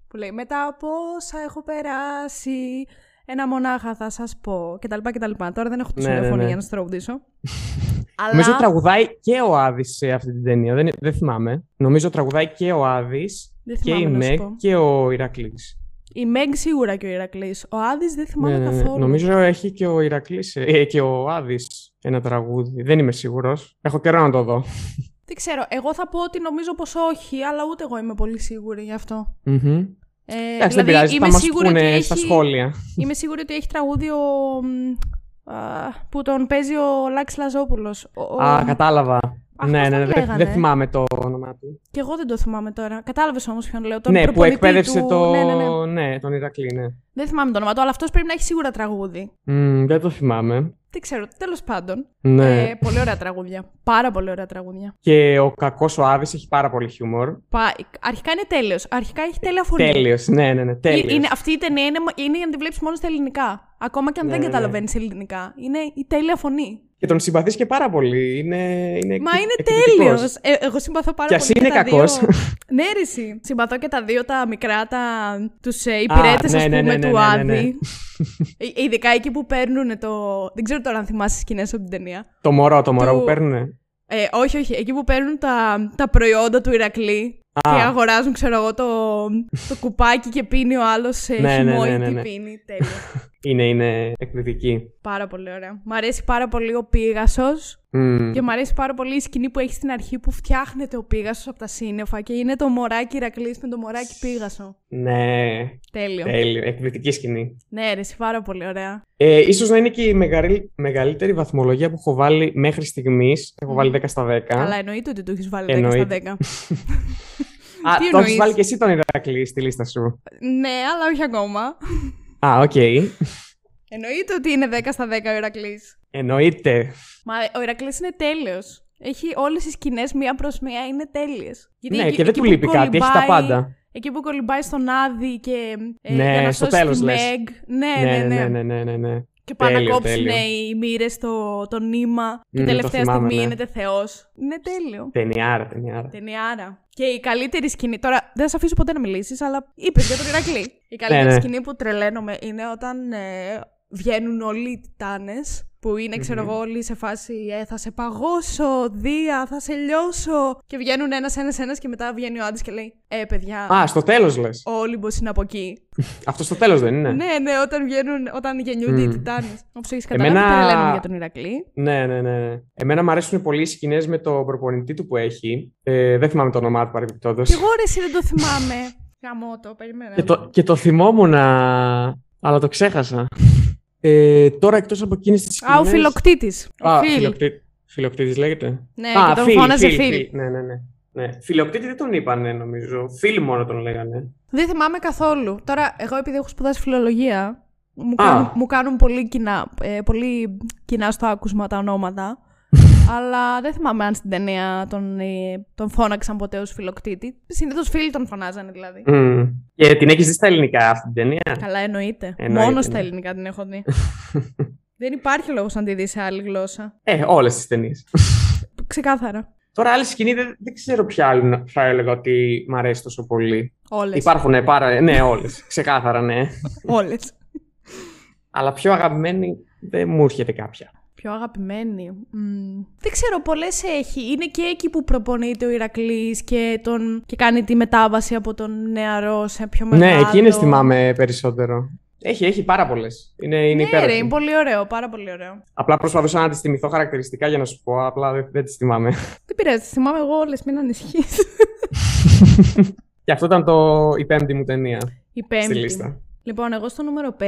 Που λέει μετά από όσα έχω περάσει, ένα μονάχα θα σας πω κτλ. Τώρα δεν έχω τη ναι, ναι, ναι. για να σας τραγουδήσω. Αλλά... Νομίζω τραγουδάει και ο Άδης σε αυτή την ταινία. Δεν, δεν θυμάμαι. Νομίζω τραγουδάει και ο Άδης και η Μεγ και ο Ηρακλής. Η Μεγ σίγουρα και ο Ηρακλής. Ο Άδης δεν θυμάμαι ναι, ναι, ναι. καθόλου. Νομίζω έχει και ο Ηρακλής ε, και ο Άδης ένα τραγούδι. Δεν είμαι σίγουρος. Έχω καιρό να το δω. Δεν ξέρω. Εγώ θα πω ότι νομίζω πως όχι, αλλά ούτε εγώ είμαι πολύ σίγουρη γι' αυτό. Mm-hmm. Ε, Εντάξει, δηλαδή, δεν πειράζει, θα μας πούνε έχει, στα σχόλια. Είμαι σίγουρη ότι έχει τραγούδι ο, που τον παίζει ο Λάκης Λαζόπουλος. Α, κατάλαβα. ναι, ναι, ναι, δεν θυμάμαι το όνομα του. Και εγώ δεν το θυμάμαι τώρα. Κατάλαβες όμως ποιον λέω. Τον ναι, που εκπαίδευσε το... ναι, ναι, ναι. ναι, τον Ηρακλή, ναι. Δεν θυμάμαι το όνομα του, αλλά αυτός πρέπει να έχει σίγουρα τραγούδι. Mm, δεν το θυμάμαι. Δεν ξέρω, τέλος πάντων. Ναι. Ε, πολύ ωραία τραγούδια. Πάρα πολύ ωραία τραγούδια. Και ο κακός ο Άδης έχει πάρα πολύ χιούμορ. Πα... Αρχικά είναι τέλειος. Αρχικά έχει τέλεια φωνή. Τέλειος, ναι, ναι, ναι. Τέλειος. Είναι, αυτή η ταινία είναι, είναι για να τη βλέπεις μόνο στα ελληνικά. Ακόμα και αν ναι, δεν ναι, ναι. καταλαβαίνεις ελληνικά. Είναι η τέλεια φωνή. Και τον συμπαθείς και πάρα πολύ. Είναι, είναι Μα είναι τέλειος. Ε, εγώ συμπαθώ πάρα πολύ. Και είναι κακός. ναι, ρηση. Συμπαθώ και τα δύο τα μικρά, τα... τους ε, υπηρέτες, ας πούμε, του Άδη. Ε, ειδικά εκεί που παίρνουν το. Δεν ξέρω τώρα αν θυμάσαι σκηνές από την ταινία. Το μωρό, το μωρό που παίρνουν. Ε, όχι, όχι. Εκεί που παίρνουν τα, τα προϊόντα του Ηρακλή και αγοράζουν, ξέρω εγώ, το, το κουπάκι και πίνει ο άλλος σε ναι, χυμό ναι, ναι, ναι, ναι. πίνει. Τέλειο. είναι, είναι εκπληκτική. Πάρα πολύ ωραία. Μ' αρέσει πάρα πολύ ο Πίγασος. Mm. Και μου αρέσει πάρα πολύ η σκηνή που έχει στην αρχή που φτιάχνεται ο Πίγασος από τα σύννεφα και είναι το μωράκι Ηρακλής με το μωράκι Πίγασο. Ναι. Τέλειο. Τέλειο. Εκπληκτική σκηνή. Ναι, αρέσει πάρα πολύ ωραία. Ε, ίσως να είναι και η μεγαλύτερη βαθμολογία που έχω βάλει μέχρι στιγμής. Έχω βάλει 10 στα 10. Αλλά εννοείται ότι το έχεις βάλει 10 στα 10. Α, το έχεις βάλει και εσύ τον Ηρακλή στη λίστα σου. Ναι, αλλά όχι ακόμα. Α, OK. Okay. Εννοείται ότι είναι 10 στα 10 ο Ηρακλής. Εννοείται. Μα ο Ηρακλής είναι τέλειος. Έχει όλες τις σκηνές μία προς μία είναι τέλειες. Ναι, και δεν του λείπει κάτι, έχει τα πάντα. Εκεί που κολυμπάει στον Άδη και. Ε, ναι, για να στο τέλος λες. Ναι, ναι, ναι. ναι, ναι, ναι, ναι. Και πάνε να κόψουν οι μοίρες το, το νήμα. Και τελευταία θυμάμαι, στιγμή ναι. είναι Θεός. Είναι τέλειο. Ταινιάρα, ταινιάρα. Ταινιάρα. Και η καλύτερη σκηνή. Τώρα δεν θα αφήσω ποτέ να μιλήσεις, αλλά είπες για τον Ηρακλή. Η καλύτερη ναι, ναι. σκηνή που τρελαίνομαι είναι όταν ε, βγαίνουν όλοι οι τιτάνες που είναι, ξέρω εγώ, όλοι σε φάση ε, θα σε παγώσω, Δία, θα σε λιώσω. Και βγαίνουν ένας, ένας, ένας και μετά βγαίνει ο Άντι και λέει Ε, παιδιά. Α, στο τέλος λες. Ο Όλυμπο είναι από εκεί. Αυτό στο τέλος δεν είναι. ναι, ναι, όταν, βγαίνουν, όταν γεννιούνται mm. οι Τιτάνες. Όπως έχεις καταλάβει, Εμένα... δεν λέμε για τον Ηρακλή. Ναι, ναι, ναι. Εμένα μου αρέσουν πολύ οι σκηνές με το προπονητή του που έχει. Ε, δεν θυμάμαι το όνομά του παρεμπιπτόντως. Και εγώ ρε, δεν το θυμάμαι. Γαμώτο, περιμένω. Και το, και το θυμόμουν, αλλά το ξέχασα. Ε, τώρα εκτός από εκείνες τις σκηνές... Α, ο φιλοκτήτης. Α, φιλοκτήτη. Φιλοκτήτης λέγεται. Ναι, Α, και τον φίλ, φώναζε φίλ. Ναι, ναι, ναι. ναι. Φιλοκτήτη δεν τον είπανε νομίζω. Φίλοι μόνο τον λέγανε. Δεν θυμάμαι καθόλου. Τώρα, εγώ επειδή έχω σπουδάσει φιλολογία, μου, κάνουν, μου κάνουν πολύ, κοινά, ε, πολύ κοινά στο άκουσμα τα ονόματα. Αλλά δεν θυμάμαι αν στην ταινία τον, ε, τον φώναξαν ποτέ ως φιλοκτήτη. Συνήθως φίλοι τον φωνάζανε δηλαδή. Mm. Και την έχεις δει στα ελληνικά αυτή την ταινία; Καλά, εννοείται. εννοείται Μόνος ναι. στα ελληνικά την έχω δει. δεν υπάρχει λόγος να τη δεις σε άλλη γλώσσα. Ε, όλες τις ταινίες. Ξεκάθαρα. Τώρα άλλη σκηνή δεν, δεν ξέρω ποια άλλη θα έλεγα ότι μ' αρέσει τόσο πολύ. Όλες. Υπάρχουν πάρα. Ναι, όλες. Ξεκάθαρα, ναι. όλες. Αλλά πιο αγαπημένη δεν μου έρχεται κάποια. Πιο αγαπημένη. Mm. Δεν ξέρω, πολλές έχει. Είναι και εκεί που προπονείται ο Ηρακλής και, τον... και κάνει τη μετάβαση από τον νεαρό σε πιο ναι, μεγάλο. Ναι, εκείνε θυμάμαι περισσότερο. Έχει, έχει πάρα πολλές. Είναι, είναι ναι, ρε, είναι πολύ ωραίο, πάρα πολύ ωραίο. Απλά προσπαθούσα να τις θυμηθώ χαρακτηριστικά για να σου πω, απλά δεν, δεν τις θυμάμαι. Δεν πειράζει, τις θυμάμαι εγώ όλες, μην ανησυχείς. και αυτό ήταν το, η πέμπτη μου ταινία. Η πέμπτη. Στη λίστα. Λοιπόν, εγώ στο νούμερο 5,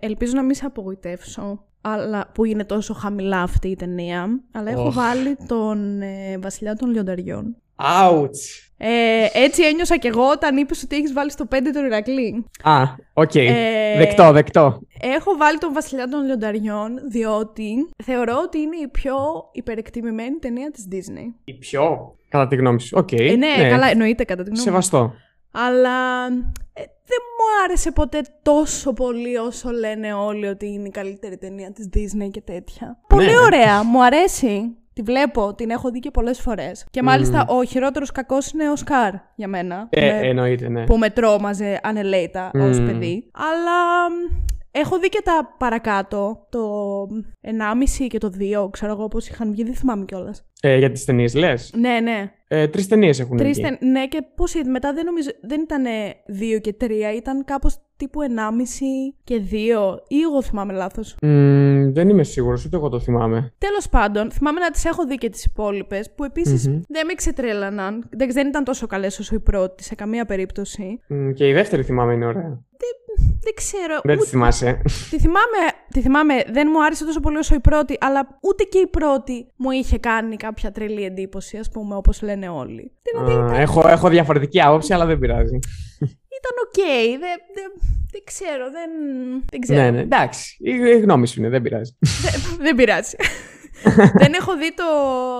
ελπίζω να μην σε απογοητεύσω, αλλά, που είναι τόσο χαμηλά αυτή η ταινία, αλλά έχω βάλει τον ε, Βασιλιά των Λιονταριών. Ouch! Ε, έτσι ένιωσα κι εγώ όταν είπες ότι έχεις βάλει στο 5 τον Ηρακλή. Α, OK. Okay. Ε, δεκτό, δεκτό. Έχω βάλει τον Βασιλιά των Λιονταριών, διότι θεωρώ ότι είναι η πιο υπερεκτιμημένη ταινία της Disney. Η πιο, κατά τη γνώμη σου. Okay. Ε, ναι, ναι, καλά, εννοείται κατά τη γνώμη μου. Σεβαστό. Αλλά ε, δεν μου άρεσε ποτέ τόσο πολύ όσο λένε όλοι ότι είναι η καλύτερη ταινία της Disney και τέτοια. Πολύ ναι, ναι. ωραία, μου αρέσει. Τη βλέπω, την έχω δει και πολλές φορές. Και μάλιστα ο χειρότερος κακός είναι ο Σκάρ για μένα. Ε, εννοείται, ναι. Που με τρόμαζε ανελέητα mm. ω παιδί. Αλλά Έχω δει και τα παρακάτω, το 1,5 και το 2, ξέρω εγώ πώς είχαν βγει, δεν θυμάμαι κιόλας. Ε, για τις ταινίες λες; Ναι, ναι. Ε, τρεις ταινίες έχουν Τρεις βγει. Ναι, και πώς ήταν, μετά δεν νομίζω, δεν ήταν 2 και 3, ήταν κάπως τύπου 1,5 και 2 ή εγώ θυμάμαι λάθος. Mm, δεν είμαι σίγουρος, ούτε εγώ το θυμάμαι. Τέλος πάντων, θυμάμαι να τις έχω δει και τις υπόλοιπες, που επισης δεν με ξετρέλαναν. Δεν ήταν τόσο καλές όσο η πρώτη σε καμία περίπτωση. Mm, και η δεύτερη θυμάμαι είναι ωραία. Δεν ξέρω. Δεν τη θυμάσαι. Τη θυμάμαι, τη θυμάμαι, δεν μου άρεσε τόσο πολύ όσο η πρώτη, αλλά ούτε και η πρώτη μου είχε κάνει κάποια τρελή εντύπωση, ας πούμε, όπως λένε όλοι. Δηλαδή, έχω, έχω διαφορετική άποψη, αλλά δεν πειράζει. Ήταν OK. Okay. Δεν, δεν, δεν ξέρω. Δεν, δεν ξέρω. Ναι, ναι, εντάξει. Η γνώμη σου είναι, δεν πειράζει. δεν πειράζει. δεν έχω δει το,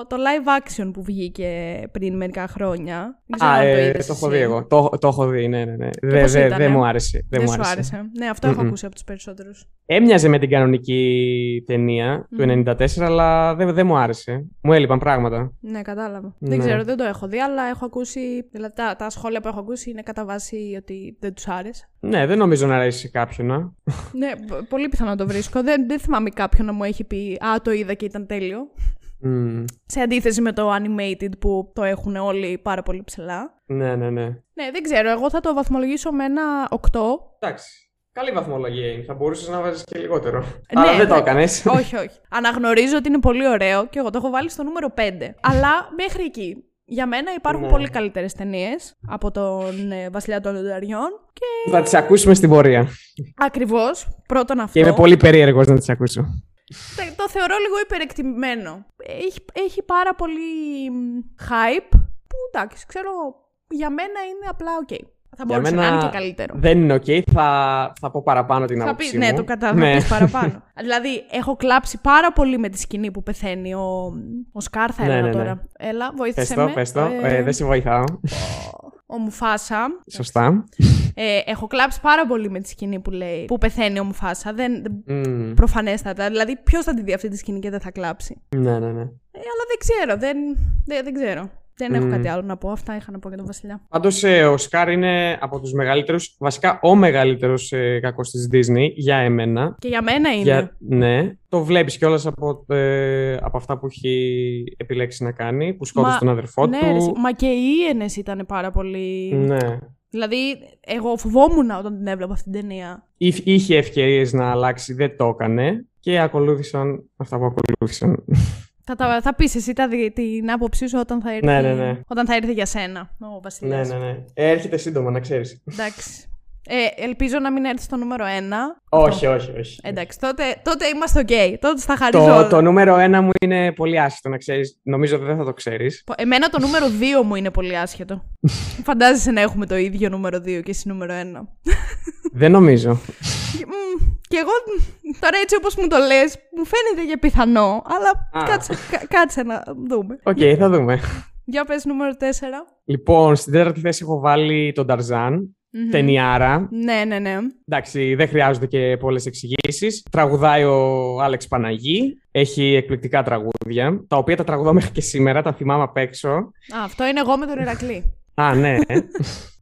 το live action που βγήκε πριν μερικά χρόνια. Δεν Α, ε, το, το έχω δει εγώ. Το, το έχω δει, ναι, ναι. ναι. Δεν δε, δε μου άρεσε. Δεν, μου άρεσε. άρεσε. Ναι, αυτό έχω ακούσει από τους περισσότερους. Έμοιαζε με την κανονική ταινία του 1994, αλλά δεν, δεν μου άρεσε. Μου έλειπαν πράγματα. Ναι, κατάλαβα. Ναι. Δεν ξέρω, δεν το έχω δει, αλλά έχω ακούσει. Δηλαδή τα, τα σχόλια που έχω ακούσει είναι κατά βάση ότι δεν τους άρεσε. Ναι, δεν νομίζω να αρέσει σε κάποιον. ναι, πολύ πιθανό να το βρίσκω. Δεν, δεν θυμάμαι κάποιον να μου έχει πει Α, το είδα και ήταν τέλειο. Mm. Σε αντίθεση με το animated που το έχουν όλοι πάρα πολύ ψηλά. Ναι, ναι, ναι. Ναι, δεν ξέρω. Εγώ θα το βαθμολογήσω με ένα 8. Εντάξει. Καλή βαθμολογία είναι. Θα μπορούσες να βάζεις και λιγότερο. Ναι, Αλλά δεν το έκανες. όχι, όχι. Αναγνωρίζω ότι είναι πολύ ωραίο και εγώ το έχω βάλει στο νούμερο 5. Αλλά μέχρι εκεί. Για μένα υπάρχουν ναι. πολύ καλύτερες ταινίες από τον ε, Βασιλιά των Λονταριών. Και... Θα τις ακούσουμε στην πορεία. Ακριβώς. Πρώτον αυτό. Και είμαι πολύ περίεργος να τις ακούσω. Το θεωρώ λίγο υπερεκτιμημένο. Έχει, έχει πάρα πολύ hype που εντάξει, ξέρω, για μένα είναι απλά οκ. Θα μπορούσε να είναι και καλύτερο. Δεν είναι οκ, θα, θα πω παραπάνω την άποψή μου. Ναι, το κατάλαβα, ναι. παραπάνω. δηλαδή, έχω κλάψει πάρα πολύ με τη σκηνή που πεθαίνει ο, ο Σκάρ, θα ναι, έλεγα ναι, ναι, τώρα. Έλα, βοήθησε πες το, Πες το, ε, ε, δεν σε βοηθάω. Ο Μουφάσα. Σωστά. Ε, έχω κλάψει πάρα πολύ με τη σκηνή που λέει που πεθαίνει ο Μουφάσα. Δεν, mm. Προφανέστατα. Δηλαδή, ποιος θα τη δει αυτή τη σκηνή και δεν θα κλάψει; Ναι, ναι, ναι. Ε, αλλά δεν ξέρω. Δεν, δεν, δεν ξέρω. Δεν έχω κάτι άλλο να πω. Αυτά είχα να πω για τον Βασιλιά. Πάντως, ε, ο Σκάρ είναι από τους μεγαλύτερους, βασικά ο μεγαλύτερος ε, κακός της Disney για εμένα. Και για μένα είναι. Για, ναι. Το βλέπεις κιόλας από, ε, από αυτά που έχει επιλέξει να κάνει, που σκότωσε τον αδερφό ναι, του. μα και οι Ιένες ήταν πάρα πολύ. Ναι. Δηλαδή, εγώ φοβόμουν όταν την έβλεπα αυτή την ταινία. Είχε ευκαιρίες να αλλάξει, δεν το έκανε και ακολούθησαν αυτά που ακολούθησαν. Θα, τα, θα πεις εσύ τα, την άποψή σου όταν θα έρθει, ναι, ναι, ναι. Όταν θα έρθει για σένα ο Βασιλιάς. Ναι, ναι, ναι. Ε, έρχεται σύντομα, να ξέρεις. Εντάξει. Ε, ελπίζω να μην έρθει στο νούμερο 1. Όχι, όχι, όχι. Εντάξει, τότε, τότε είμαστε ok. Τότε θα χαρίζω. Το, το νούμερο 1 μου είναι πολύ άσχετο, να ξέρεις. Νομίζω ότι δεν θα το ξέρεις. Εμένα το νούμερο 2 μου είναι πολύ άσχετο. Φαντάζεσαι να έχουμε το ίδιο νούμερο 2 και εσύ νούμερο 1. δεν νομίζω. Και εγώ τώρα έτσι όπως μου το λες, μου φαίνεται για πιθανό, αλλά κάτσε, κάτσε να δούμε. OK, okay, θα δούμε. Για πες νούμερο 4. Λοιπόν, στην τέταρτη θέση έχω βάλει τον Ταρζάν. Mm-hmm. Ταινιάρα. Ναι, ναι, ναι. Εντάξει, δεν χρειάζονται και πολλές εξηγήσεις. Τραγουδάει ο Άλεξ Παναγή. Έχει εκπληκτικά τραγούδια. Τα οποία τα τραγουδάω μέχρι και σήμερα, τα θυμάμαι απ' έξω. Α, αυτό είναι εγώ με τον Ηρακλή. Α, ναι.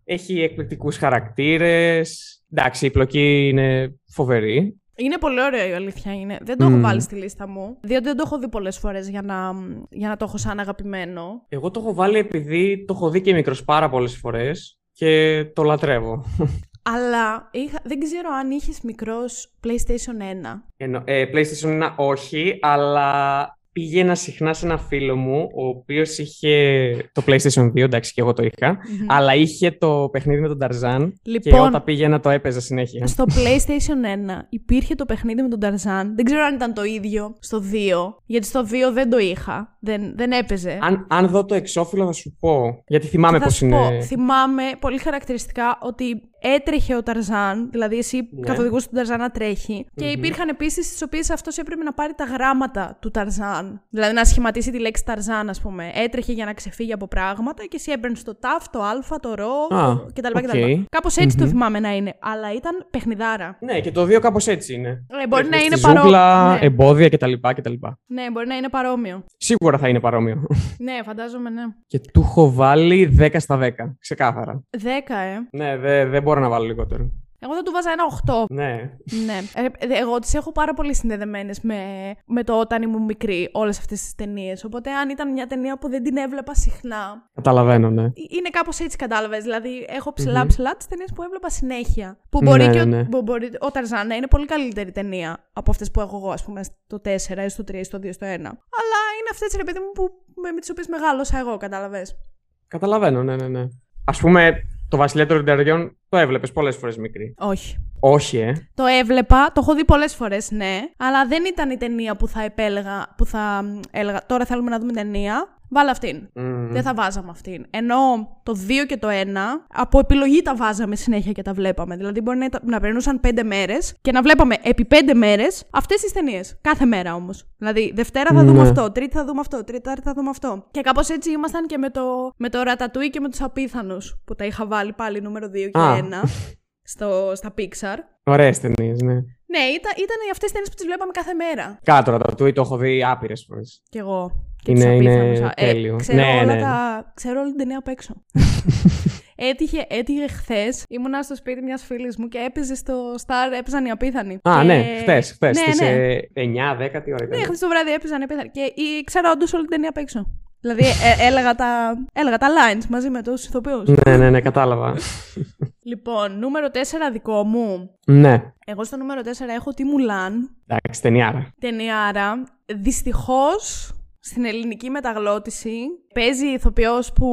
Έχει εκπληκτικούς χαρακτήρες. Εντάξει, η πλοκή είναι φοβερή. Είναι πολύ ωραίο η αλήθεια είναι. Δεν το έχω βάλει στη λίστα μου. Διότι δεν το έχω δει πολλές φορές για να, για να το έχω σαν αγαπημένο. Εγώ το έχω βάλει επειδή το έχω δει και μικρός πάρα πολλές φορές και το λατρεύω. Αλλά είχα, δεν ξέρω αν είχες μικρός PlayStation 1. Εννο, ε, PlayStation 1 όχι, αλλά πήγαινα συχνά σε ένα φίλο μου, ο οποίος είχε το PlayStation 2, εντάξει και εγώ το είχα, αλλά είχε το παιχνίδι με τον Tarzan λοιπόν, και όταν πήγαινα το έπαιζα συνέχεια. Στο PlayStation 1 υπήρχε το παιχνίδι με τον Tarzan, δεν ξέρω αν ήταν το ίδιο στο 2, γιατί στο 2 δεν το είχα, δεν, δεν έπαιζε. Αν, αν δω το εξώφυλλο θα σου πω, γιατί θυμάμαι πώς είναι. Πω, θυμάμαι πολύ χαρακτηριστικά ότι έτρεχε ο Ταρζάν, δηλαδή εσύ ναι. καθοδηγούσες τον Ταρζάν να τρέχει. Και υπήρχαν επίσης τι οποίες αυτός έπρεπε να πάρει τα γράμματα του Ταρζάν. Δηλαδή να σχηματίσει τη λέξη Ταρζάν, ας πούμε. Έτρεχε για να ξεφύγει από πράγματα και εσύ έμπαινε το ταφ, το α, το ρο κτλ. Okay. Κάπως έτσι το θυμάμαι να είναι. Αλλά ήταν παιχνιδάρα. Ναι, και το δύο κάπως έτσι είναι. Ε, μπορεί να είναι παρόμοιο. ναι. εμπόδια κτλ. Ναι, μπορεί να είναι παρόμοιο. Σίγουρα θα είναι παρόμοιο. ναι, φαντάζομαι, ναι. Και του έχω βάλει 10 στα 10. Ξεκάθαρα. 10, ε. Ναι, δεν δε μπορώ να βάλω λιγότερο. Εγώ θα του βάζα ένα 8. Ναι. ναι. Ε, εγώ τις έχω πάρα πολύ συνδεδεμένες με, με το όταν ήμουν μικρή, όλες αυτές τις ταινίες. Οπότε, αν ήταν μια ταινία που δεν την έβλεπα συχνά. Καταλαβαίνω, ναι. Είναι κάπως έτσι, κατάλαβες. Δηλαδή, έχω ψηλά ψηλά τις ταινίες που έβλεπα συνέχεια. Που μπορεί ναι, και ναι, ναι. Ο, μπορεί, ο Ταρζάν να είναι πολύ καλύτερη ταινία από αυτές που έχω εγώ, ας πούμε, στο 4 ή στο 3 ή στο 2 στο 1. Αλλά είναι αυτές, ρε παιδί μου, που, με, με τις οποίες μεγάλωσα εγώ, κατάλαβες. Καταλαβαίνω, ναι, ναι, ναι. Α πούμε, το Βασιλιά των Ρινταριών το έβλεπες πολλές φορές μικρή. Όχι. Όχι, ε. Το έβλεπα, το έχω δει πολλές φορές, ναι. Αλλά δεν ήταν η ταινία που θα επέλεγα, που θα έλεγα τώρα θέλουμε να δούμε ταινία. Βάλα αυτήν. Δεν θα βάζαμε αυτήν. Ενώ το 2 και το 1 από επιλογή τα βάζαμε συνέχεια και τα βλέπαμε. Δηλαδή μπορεί να, να περνούσαν 5 μέρες και να βλέπαμε επί 5 μέρες αυτές τις ταινίες. Κάθε μέρα όμως. Δηλαδή Δευτέρα θα δούμε ναι. αυτό, Τρίτη θα δούμε αυτό, Τρίτη θα δούμε αυτό. Και κάπως έτσι ήμασταν και με το, με το Ρατατούι και με τους Απίθανους που τα είχα βάλει πάλι νούμερο 2 και 1 στο, στα Pixar. Ωραίες ταινίες, ναι. Ναι, ήταν, ήταν αυτές τι ταινίες που τις βλέπαμε κάθε μέρα. Κάτω Ρατατούι το έχω δει άπειρες φορές. Κι εγώ. Και είναι, είναι τέλειο. Ε, ξέρω, ναι, όλα ναι. Τα... ξέρω όλη την ταινία απ' έξω. έτυχε, έτυχε χθες. Ήμουνα στο σπίτι μιας φίλης μου και έπαιζε στο Star, έπαιζαν οι απίθανοι. Α, και... ναι, χθες. Χθες. Ναι, ναι. 9-10 τι ώρα ήταν. Ναι, χθες το βράδυ έπαιζαν οι απίθανοι. Και ξέρω όντως όλη την ταινία απ' έξω. Δηλαδή ε, έλεγα, τα, έλεγα τα lines μαζί με τους ηθοποιούς. Ναι, ναι, ναι, κατάλαβα. λοιπόν, νούμερο 4 δικό μου. Ναι. Εγώ στο νούμερο 4 έχω τη Μουλάν. Εντάξει, ταινιάρα. Ταινιάρα. Δυστυχώς στην ελληνική μεταγλώτηση παίζει ηθοποιός που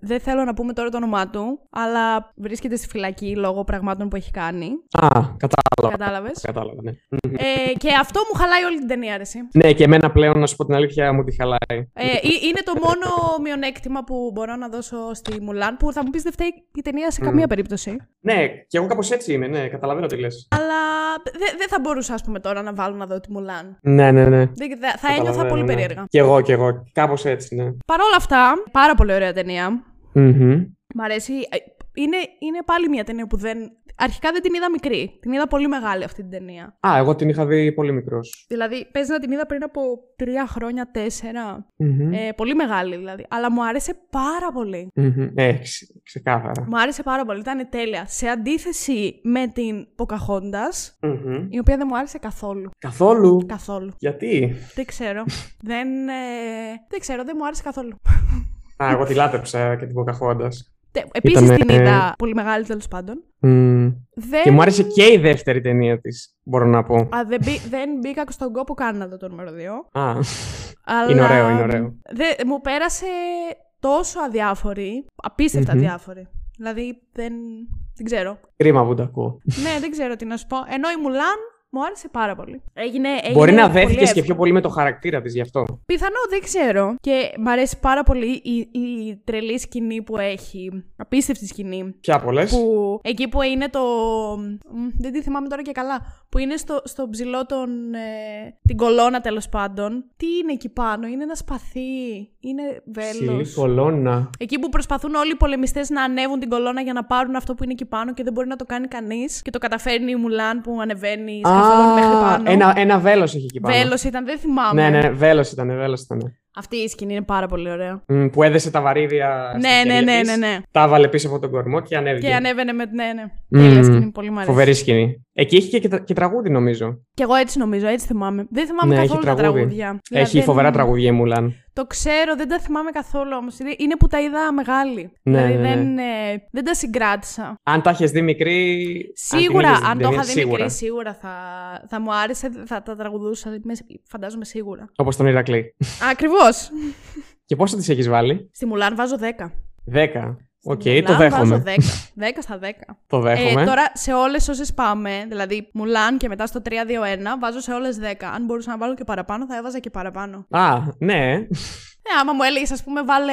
δεν θέλω να πούμε τώρα το όνομά του, αλλά βρίσκεται στη φυλακή λόγω πραγμάτων που έχει κάνει. Α, κατάλαβα. Κατάλαβες; Κατάλαβα, ναι. Ε, και αυτό μου χαλάει όλη την ταινία, αρέσει. Ναι, και εμένα πλέον, να σου πω την αλήθεια, μου τη χαλάει. Ε, είναι το μόνο μειονέκτημα που μπορώ να δώσω στη Μουλάν, που θα μου πεις δεν φταίει η ταινία σε καμία περίπτωση. Ναι, και εγώ κάπως έτσι είμαι, ναι, καταλαβαίνω τι λες. Αλλά δεν θα μπορούσα, ας πούμε, τώρα να βάλω να δω τη Μουλάν. Ναι, ναι, ναι. θα ένιωθα πολύ ναι. περίεργα. Κι εγώ, κι εγώ. Κάπως έτσι, ναι. Παρ' όλα αυτά, πάρα πολύ ωραία ταινία. Mm-hmm. Μ' αρέσει. Ε, είναι, είναι πάλι μια ταινία που δεν. Αρχικά δεν την είδα μικρή. Την είδα πολύ μεγάλη αυτή την ταινία. Α, εγώ την είχα δει πολύ μικρός. Δηλαδή, παίζει να την είδα πριν από τρία χρόνια, Ε, πολύ μεγάλη δηλαδή. Αλλά μου άρεσε πάρα πολύ. Mm-hmm. Ε, ξεκάθαρα. Μου άρεσε πάρα πολύ. Ήταν τέλεια. Σε αντίθεση με την ποκαχοντα η οποία δεν μου άρεσε καθόλου. Καθόλου; Καθόλου. Γιατί; Δεν ξέρω. δεν, ε, δεν ξέρω, δεν μου άρεσε καθόλου. Α, εγώ τη λάτρεψα και την Ποκαχόντα. Επίσης την είδα πολύ μεγάλη τέλος πάντων. Δεν... Και μου άρεσε και η δεύτερη ταινία της, μπορώ να πω. Α, δεν, μπή, δεν μπήκα στον κόπο καν να δω το νούμερο 2. Α. Αλλά... Είναι ωραίο, είναι ωραίο. Δε, μου πέρασε τόσο αδιάφορη, απίστευτα mm-hmm. αδιάφορη. Δηλαδή δεν, δεν ξέρω. Κρίμα που το ακούω. ναι, δεν ξέρω τι να σου πω. Ενώ η Μουλάν μου άρεσε πάρα πολύ. Έγινε, έγινε Μπορεί να δέθηκε και πιο πολύ με το χαρακτήρα της γι' αυτό. Πιθανό, δεν ξέρω. Και μου αρέσει πάρα πολύ η, η τρελή σκηνή που έχει. Απίστευτη σκηνή. Ποια πολλέ. Εκεί που είναι το. Δεν τη θυμάμαι τώρα και καλά. Που είναι στο, στο ψηλό των. Ε, την κολόνα τέλος πάντων. Τι είναι εκεί πάνω, είναι ένα σπαθί. Είναι βέλος. Ψηλή κολόνα. Εκεί που προσπαθούν όλοι οι πολεμιστές να ανέβουν την κολόνα για να πάρουν αυτό που είναι εκεί πάνω και δεν μπορεί να το κάνει κανείς. Και το καταφέρνει η Μουλάν που ανεβαίνει ένα, ένα βέλος έχει εκεί πάνω. Βέλος ήταν, δεν θυμάμαι. Ναι, ναι, βέλος ήταν, βέλος ήταν. Αυτή η σκηνή είναι πάρα πολύ ωραία. Mm, που έδεσε τα βαρύδια ναι, ναι, ναι, ναι, ναι. Τα έβαλε πίσω από τον κορμό και ανέβηκε. Και ανέβαινε με. Ναι, ναι. Mm, Τέλεια σκηνή, πολύ μου Φοβερή σκηνή. Εκεί έχει και, και, τραγούδι, νομίζω. Κι εγώ έτσι νομίζω, έτσι θυμάμαι. Δεν θυμάμαι ναι, καθόλου τα τραγούδια. Έχει δηλαδή, φοβερά τραγούδια η Μουλάν. Το ξέρω, δεν τα θυμάμαι καθόλου όμως. Είναι που τα είδα μεγάλη. Ναι, δηλαδή ναι, ναι. Δεν, ε, δεν τα συγκράτησα. Αν τα έχεις δει μικρή. Σίγουρα, αν, αν το είχα δει μικρή, σίγουρα θα, θα μου άρεσε, θα τα τραγουδούσα. Φαντάζομαι σίγουρα. Όπως τον Ηρακλή. Ακριβώς. Και πόσο τι έχεις βάλει; Στη Μουλάν βάζω 10. 10. OK, okay, το δέχομαι. Βάζω 10. 10 στα 10. το δέχομαι. Ε, τώρα σε όλες όσες πάμε, δηλαδή Μουλάν και μετά στο 3-2-1, βάζω σε όλες 10. Αν μπορούσα να βάλω και παραπάνω, θα έβαζα και παραπάνω. Α, ναι. Ε, άμα μου έλεγες, ας πούμε, βάλε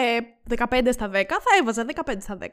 15 στα 10, θα έβαζα 15 στα 10.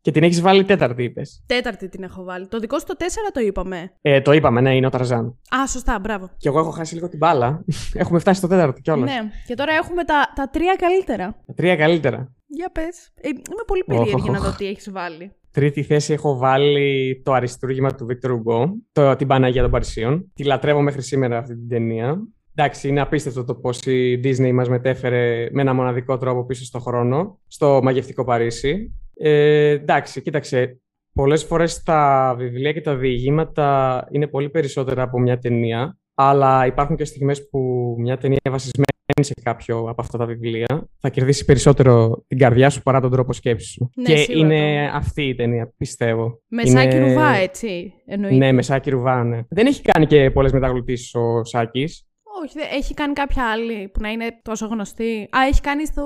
Και την έχεις βάλει τέταρτη, είπες. Τέταρτη την έχω βάλει. Το δικό σου το τέσσερα το είπαμε. Ε, το είπαμε, ναι, είναι ο Ταρζάν. Α, σωστά, μπράβο. Και εγώ έχω χάσει λίγο την μπάλα. έχουμε φτάσει στο τέταρτο κιόλας. Ναι, και τώρα έχουμε τα, τα τρία καλύτερα. Τα τρία καλύτερα. Για πες. Ε, είμαι πολύ περίεργη να δω τι έχεις βάλει. Τρίτη θέση έχω βάλει το αριστούργημα του Βίκτορ Ουγκό, το, την Παναγία των Παρισίων. Τη λατρεύω μέχρι σήμερα αυτή την ταινία. Εντάξει, είναι απίστευτο το πώς η Disney μας μετέφερε με ένα μοναδικό τρόπο πίσω στο χρόνο, στο μαγευτικό Παρίσι. Ε, εντάξει, κοίταξε. Πολλές φορές τα βιβλία και τα διηγήματα είναι πολύ περισσότερα από μια ταινία. Αλλά υπάρχουν και στιγμές που μια ταινία βασισμένη σε κάποιο από αυτά τα βιβλία θα κερδίσει περισσότερο την καρδιά σου παρά τον τρόπο σκέψης σου. Ναι, και σίγουρα είναι αυτή η ταινία, πιστεύω. Με είναι... Σάκη Ρουβά, έτσι. Εννοείται. Ναι, με Σάκη Ρουβά, ναι. Δεν έχει κάνει και πολλές μεταγλωτήσεις ο Σάκης. Όχι, δεν- έχει κάνει κάποια άλλη που να είναι τόσο γνωστή. Α, έχει κάνει στο,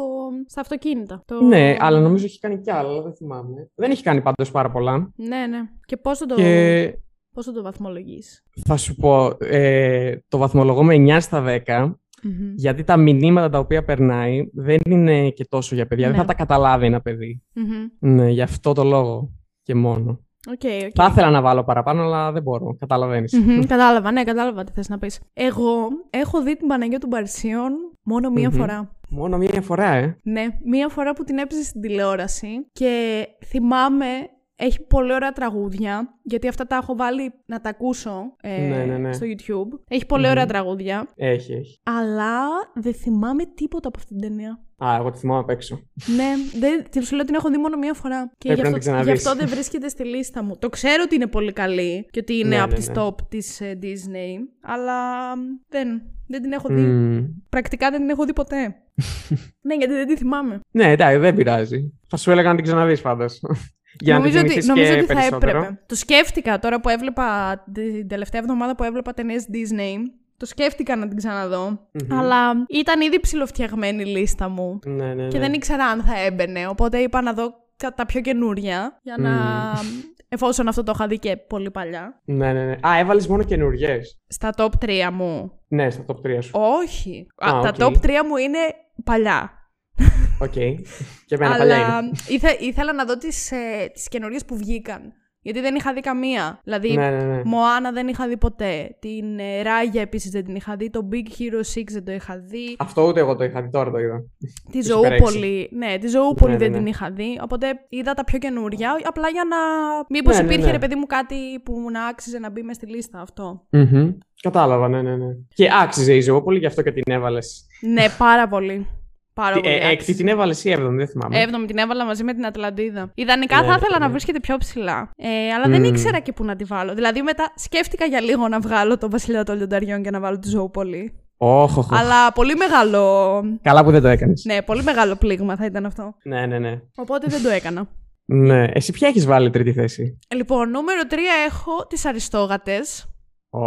στα αυτοκίνητα. Το... Ναι, αλλά νομίζω έχει κάνει κι άλλα, αλλά δεν θυμάμαι. Δεν έχει κάνει πάντως πάρα πολλά. Ναι, ναι. Και πώς θα το, Και πώς θα το βαθμολογείς; θα σου πω, ε, το βαθμολογώ με 9 στα 10, Μμμ. γιατί τα μηνύματα τα οποία περνάει δεν είναι και τόσο για παιδιά. Ναι. Δεν θα τα καταλάβει ένα παιδί. Μμμ. Ναι, γι' αυτό το λόγο και μόνο. OK, OK. Θα ήθελα να βάλω παραπάνω, αλλά δεν μπορώ. Καταλαβαίνεις. Μμμ, Κατάλαβα, ναι, κατάλαβα τι θες να πεις. Εγώ έχω δει την Παναγία των Παρισίων μόνο μία Μμμ. φορά. Μόνο μία φορά, ε. Ναι, μία φορά που την έπαιζε στην τηλεόραση και θυμάμαι έχει πολύ ωραία τραγούδια, γιατί αυτά τα έχω βάλει να τα ακούσω ε, Ναι, ναι, ναι. στο YouTube. Έχει πολύ ωραία τραγούδια, Έχει, έχει. αλλά δεν θυμάμαι τίποτα από αυτή την ταινία. Α, εγώ τη θυμάμαι απ' έξω. ναι, δεν, τι σου λέω την έχω δει μόνο μία φορά. Και Πρέπει γι να αυτό, την ξαναδείς. γι' αυτό δεν βρίσκεται στη λίστα μου. Το ξέρω ότι είναι πολύ καλή και ότι είναι Ναι, από ναι, τις ναι. top της ε, Disney, αλλά δεν, δεν την έχω δει. Μμμ. Πρακτικά δεν την έχω δει ποτέ. ναι, γιατί δεν τη θυμάμαι. Ναι, εντάξει, δεν πειράζει. Θα σου έλεγα να την ξαναδείς πάντω. Για νομίζω να την ότι, θυμηθείς νομίζω και ότι θα περισσότερο. έπρεπε. Το σκέφτηκα τώρα που έβλεπα την τελευταία εβδομάδα που έβλεπα ταινίες Disney. Το σκέφτηκα να την ξαναδώ. Μμμ. Αλλά ήταν ήδη ψηλοφτιαγμένη η λίστα μου. Ναι, ναι, Και ναι. δεν ήξερα αν θα έμπαινε. Οπότε είπα να δω κα- τα πιο καινούρια. Για να. Εφόσον αυτό το είχα δει και πολύ παλιά. Ναι, ναι, ναι. Α, έβαλες μόνο καινούριες. Στα top 3 μου. Ναι, στα top 3 σου. Όχι. Α, Α, τα OK. top 3 μου είναι παλιά. Οκ. Και εμένα παλιά Αλλά είναι. ήθε, ήθελα να δω τις, ε, τις καινούριες που βγήκαν. Γιατί δεν είχα δει καμία. Δηλαδή, Ναι, ναι, ναι. Μοάνα δεν είχα δει ποτέ. Την ε, Ράγια επίσης δεν την είχα δει. Το Big Hero 6 δεν το είχα δει. Αυτό ούτε εγώ το είχα δει, τώρα το είδα. Τη το Super Ζωούπολη. Ναι, τη Ζωούπολη Ναι, ναι, δεν ναι. την είχα δει. Οπότε είδα τα πιο καινούρια. Απλά για να. Μήπως Ναι, ναι, υπήρχε ναι. ρε παιδί μου κάτι που να άξιζε να μπει μες στη λίστα αυτό. Μμμ. Κατάλαβα, ναι, ναι, ναι. Και άξιζε η Ζωόπολη, γι' αυτό και την έβαλες. ναι, πάρα πολύ. Πάρα πολύ. Ε, έκτη άξιζε. την έβαλες ή έβδομη, δεν θυμάμαι. Έβδομη την έβαλα μαζί με την Ατλαντίδα. Ιδανικά Ναι, θα ήθελα ναι. να βρίσκεται πιο ψηλά. Ε, αλλά δεν Μμμ. ήξερα και πού να τη βάλω. Δηλαδή μετά σκέφτηκα για λίγο να βγάλω τον Βασιλιά των Λιονταριών και να βάλω τη Ζωούπολη. Όχ, όχ, όχ. Αλλά πολύ μεγάλο. Καλά που δεν το έκανες. Ναι, πολύ μεγάλο πλήγμα θα ήταν αυτό. Ναι, ναι, ναι. Οπότε δεν το έκανα. Ναι. Εσύ ποια έχεις βάλει τρίτη θέση; Λοιπόν, νούμερο 3 έχω τις Αριστόγατες. Ω.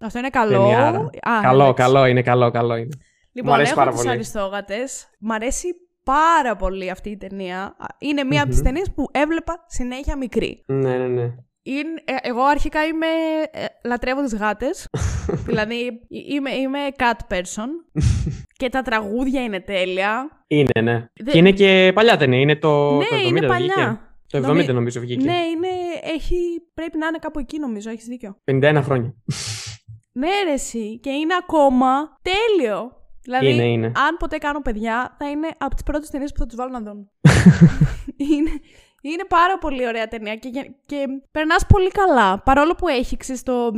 Αυτό είναι καλό. Ταινιάρα. Α, Καλό, εντάξει. καλό είναι, καλό, καλό είναι. Λοιπόν, Μ' αρέσει έχω πάρα τις πολύ. Αριστόγατες. Μ' αρέσει πάρα πολύ αυτή η ταινία. Α, Είναι μία από τις Μμμ. ταινίες που έβλεπα συνέχεια μικρή. Ναι, ναι, ναι. Είναι, ε, εγώ αρχικά είμαι. Ε, λατρεύω τις γάτες. δηλαδή ε- είμαι, είμαι cat person. και τα τραγούδια είναι τέλεια. Είναι, ναι. Δε- Και είναι και παλιά ταινία. Είναι το, ναι, το 70 είναι δεν παλιά. βγήκε. Το 70 Νομι- νομίζω βγήκε. Ναι, είναι, έχει, πρέπει να είναι κάπου εκεί νομίζω, έχεις δίκιο. 51 χρόνια. Ναι, ρε, εσύ. Και είναι ακόμα τέλειο. Δηλαδή, Είναι, είναι. αν ποτέ κάνω παιδιά, θα είναι από τις πρώτες ταινίες που θα τους βάλω να δουν. είναι, είναι πάρα πολύ ωραία ταινία και, γε- και περνάς πολύ καλά. Παρόλο που έχει ξέρεις, το,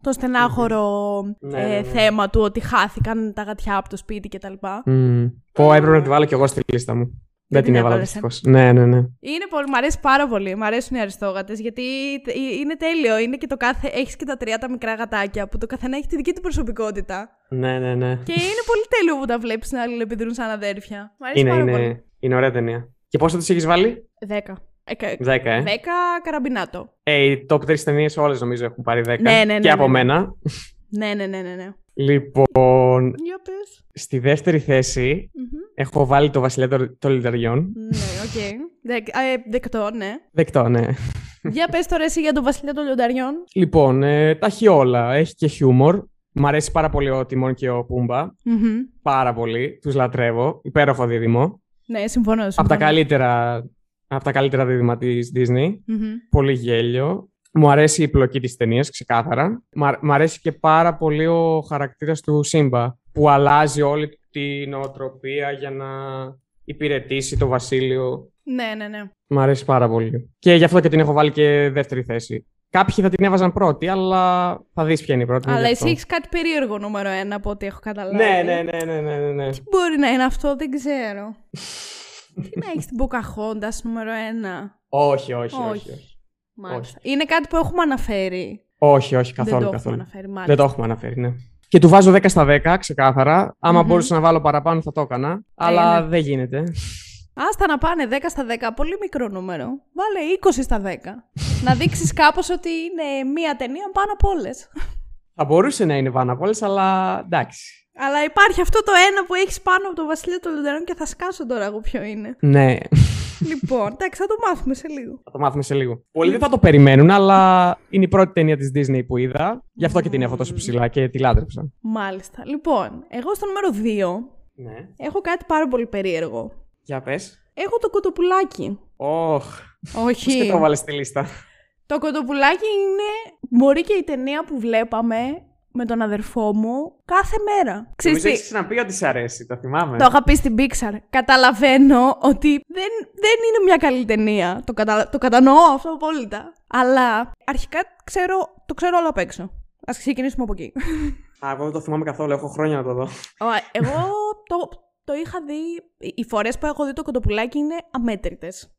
το στενάχωρο Ναι, ε, ναι, ναι. θέμα του ότι χάθηκαν τα γατιά από το σπίτι κτλ. Μμμ. Πω, έπρεπε να τη βάλω κι εγώ στη λίστα μου. Δεν την την έβαλα έβαλες, ε; δυστυχώ. Ναι, ναι, ναι. Είναι πολύ, μ' αρέσει πάρα πολύ. Μ' αρέσουν οι αριστόγατες γιατί τε- είναι τέλειο. Είναι και το κάθε. Έχεις και τα τρία τα μικρά γατάκια που το καθένα έχει τη δική του προσωπικότητα. Ναι, ναι, ναι. Και είναι πολύ τέλειο που τα βλέπεις να αλληλεπιδρούν σαν αδέρφια. Μ' αρέσει Είναι, πάρα πολύ. είναι, είναι ωραία ταινία. Και πόσο τη έχεις βάλει, Δέκα. Εκα... 10, ε. Δέκα καραμπινάτο. Ε, οι top 3 ταινίες όλες νομίζω έχουν πάρει 10. Ναι, ναι, ναι, και από ναι, ναι. μένα. Ναι, ναι, ναι, ναι. Ναι. Λοιπόν, Για πες. στη δεύτερη θέση Μμμ. έχω βάλει το Βασιλιά των- των Λιονταριών. Ναι, οκ. Δεκ... ε, δεκτό, ναι. Δεκτό, ναι. Για πες τώρα εσύ για τον Βασιλιά των Λιονταριών. Λοιπόν, ε, τα έχει όλα. Έχει και χιούμορ. Μ' αρέσει πάρα πολύ ο Τιμόν και ο Πούμπα. Μμμ. Πάρα πολύ. Τους λατρεύω. Υπέροχο δίδυμο. Ναι, συμφωνώ. συμφωνώ. Από τα καλύτερα Από τα καλύτερα δίδυμα της Disney. Πολύ γέλιο. Μου αρέσει η πλοκή της ταινίας, ξεκάθαρα. Μ' αρέσει και πάρα πολύ ο χαρακτήρας του Σύμπα, που αλλάζει όλη την νοοτροπία για να υπηρετήσει το βασίλειο. Ναι, ναι, ναι. Μ' αρέσει πάρα πολύ. Και γι' αυτό και την έχω βάλει και δεύτερη θέση. Κάποιοι θα την έβαζαν πρώτη, αλλά θα δεις ποια είναι η πρώτη. Αλλά εσύ έχεις κάτι περίεργο νούμερο ένα από ό,τι έχω καταλάβει. Ναι, ναι, ναι, ναι, ναι, ναι. ναι. Τι μπορεί να είναι αυτό, δεν ξέρω. Τι να έχεις την Pocahontas νούμερο ένα; Όχι, όχι, όχι. όχι. Μάλιστα. Είναι κάτι που έχουμε αναφέρει. Όχι, όχι, καθόλου. Δεν το καθόλου. έχουμε αναφέρει, Δεν το έχουμε αναφέρει, ναι. Και του βάζω 10 στα 10, ξεκάθαρα. Άμα mm-hmm. μπορούσα να βάλω παραπάνω θα το έκανα. Ε, αλλά δεν γίνεται. Άστα να πάνε 10 στα 10, πολύ μικρό νούμερο. Βάλε 20 στα 10. να δείξεις κάπως ότι είναι μία ταινία πάνω από όλες. Θα μπορούσε να είναι πάνω από όλες, αλλά εντάξει. Αλλά υπάρχει αυτό το ένα που έχεις πάνω από το Βασίλειο των Λουτερών και θα σκάσω τώρα εγώ ποιο είναι. Ναι. Λοιπόν, εντάξει, θα το μάθουμε σε λίγο. Θα το μάθουμε σε λίγο. Πολλοί δεν θα το περιμένουν, αλλά είναι η πρώτη ταινία της Disney που είδα. Γι' αυτό και την έχω τόσο ψηλά και τη λάτρεψα. Μάλιστα. Λοιπόν, εγώ στο νούμερο 2 ναι. έχω κάτι πάρα πολύ περίεργο. Για πες. Έχω το κοτοπουλάκι. Όχ. Όχι. Πώς το βάλες στη λίστα. Το κοτοπουλάκι είναι. Μπορεί και η ταινία που βλέπαμε με τον αδερφό μου κάθε μέρα. Ξέρεις τι. Έχεις πει ότι σε αρέσει, το θυμάμαι. Το είχα πει στην Pixar. Καταλαβαίνω ότι δεν, δεν είναι μια καλή ταινία. Το, κατα... το κατανοώ αυτό απόλυτα. Αλλά αρχικά ξέρω, το ξέρω όλο απ' έξω. Α ξεκινήσουμε από εκεί. Α, εγώ δεν το θυμάμαι καθόλου. Έχω χρόνια να το δω. Εγώ το, το είχα δει. Οι φορές που έχω δει το κοτοπουλάκι είναι αμέτρητες.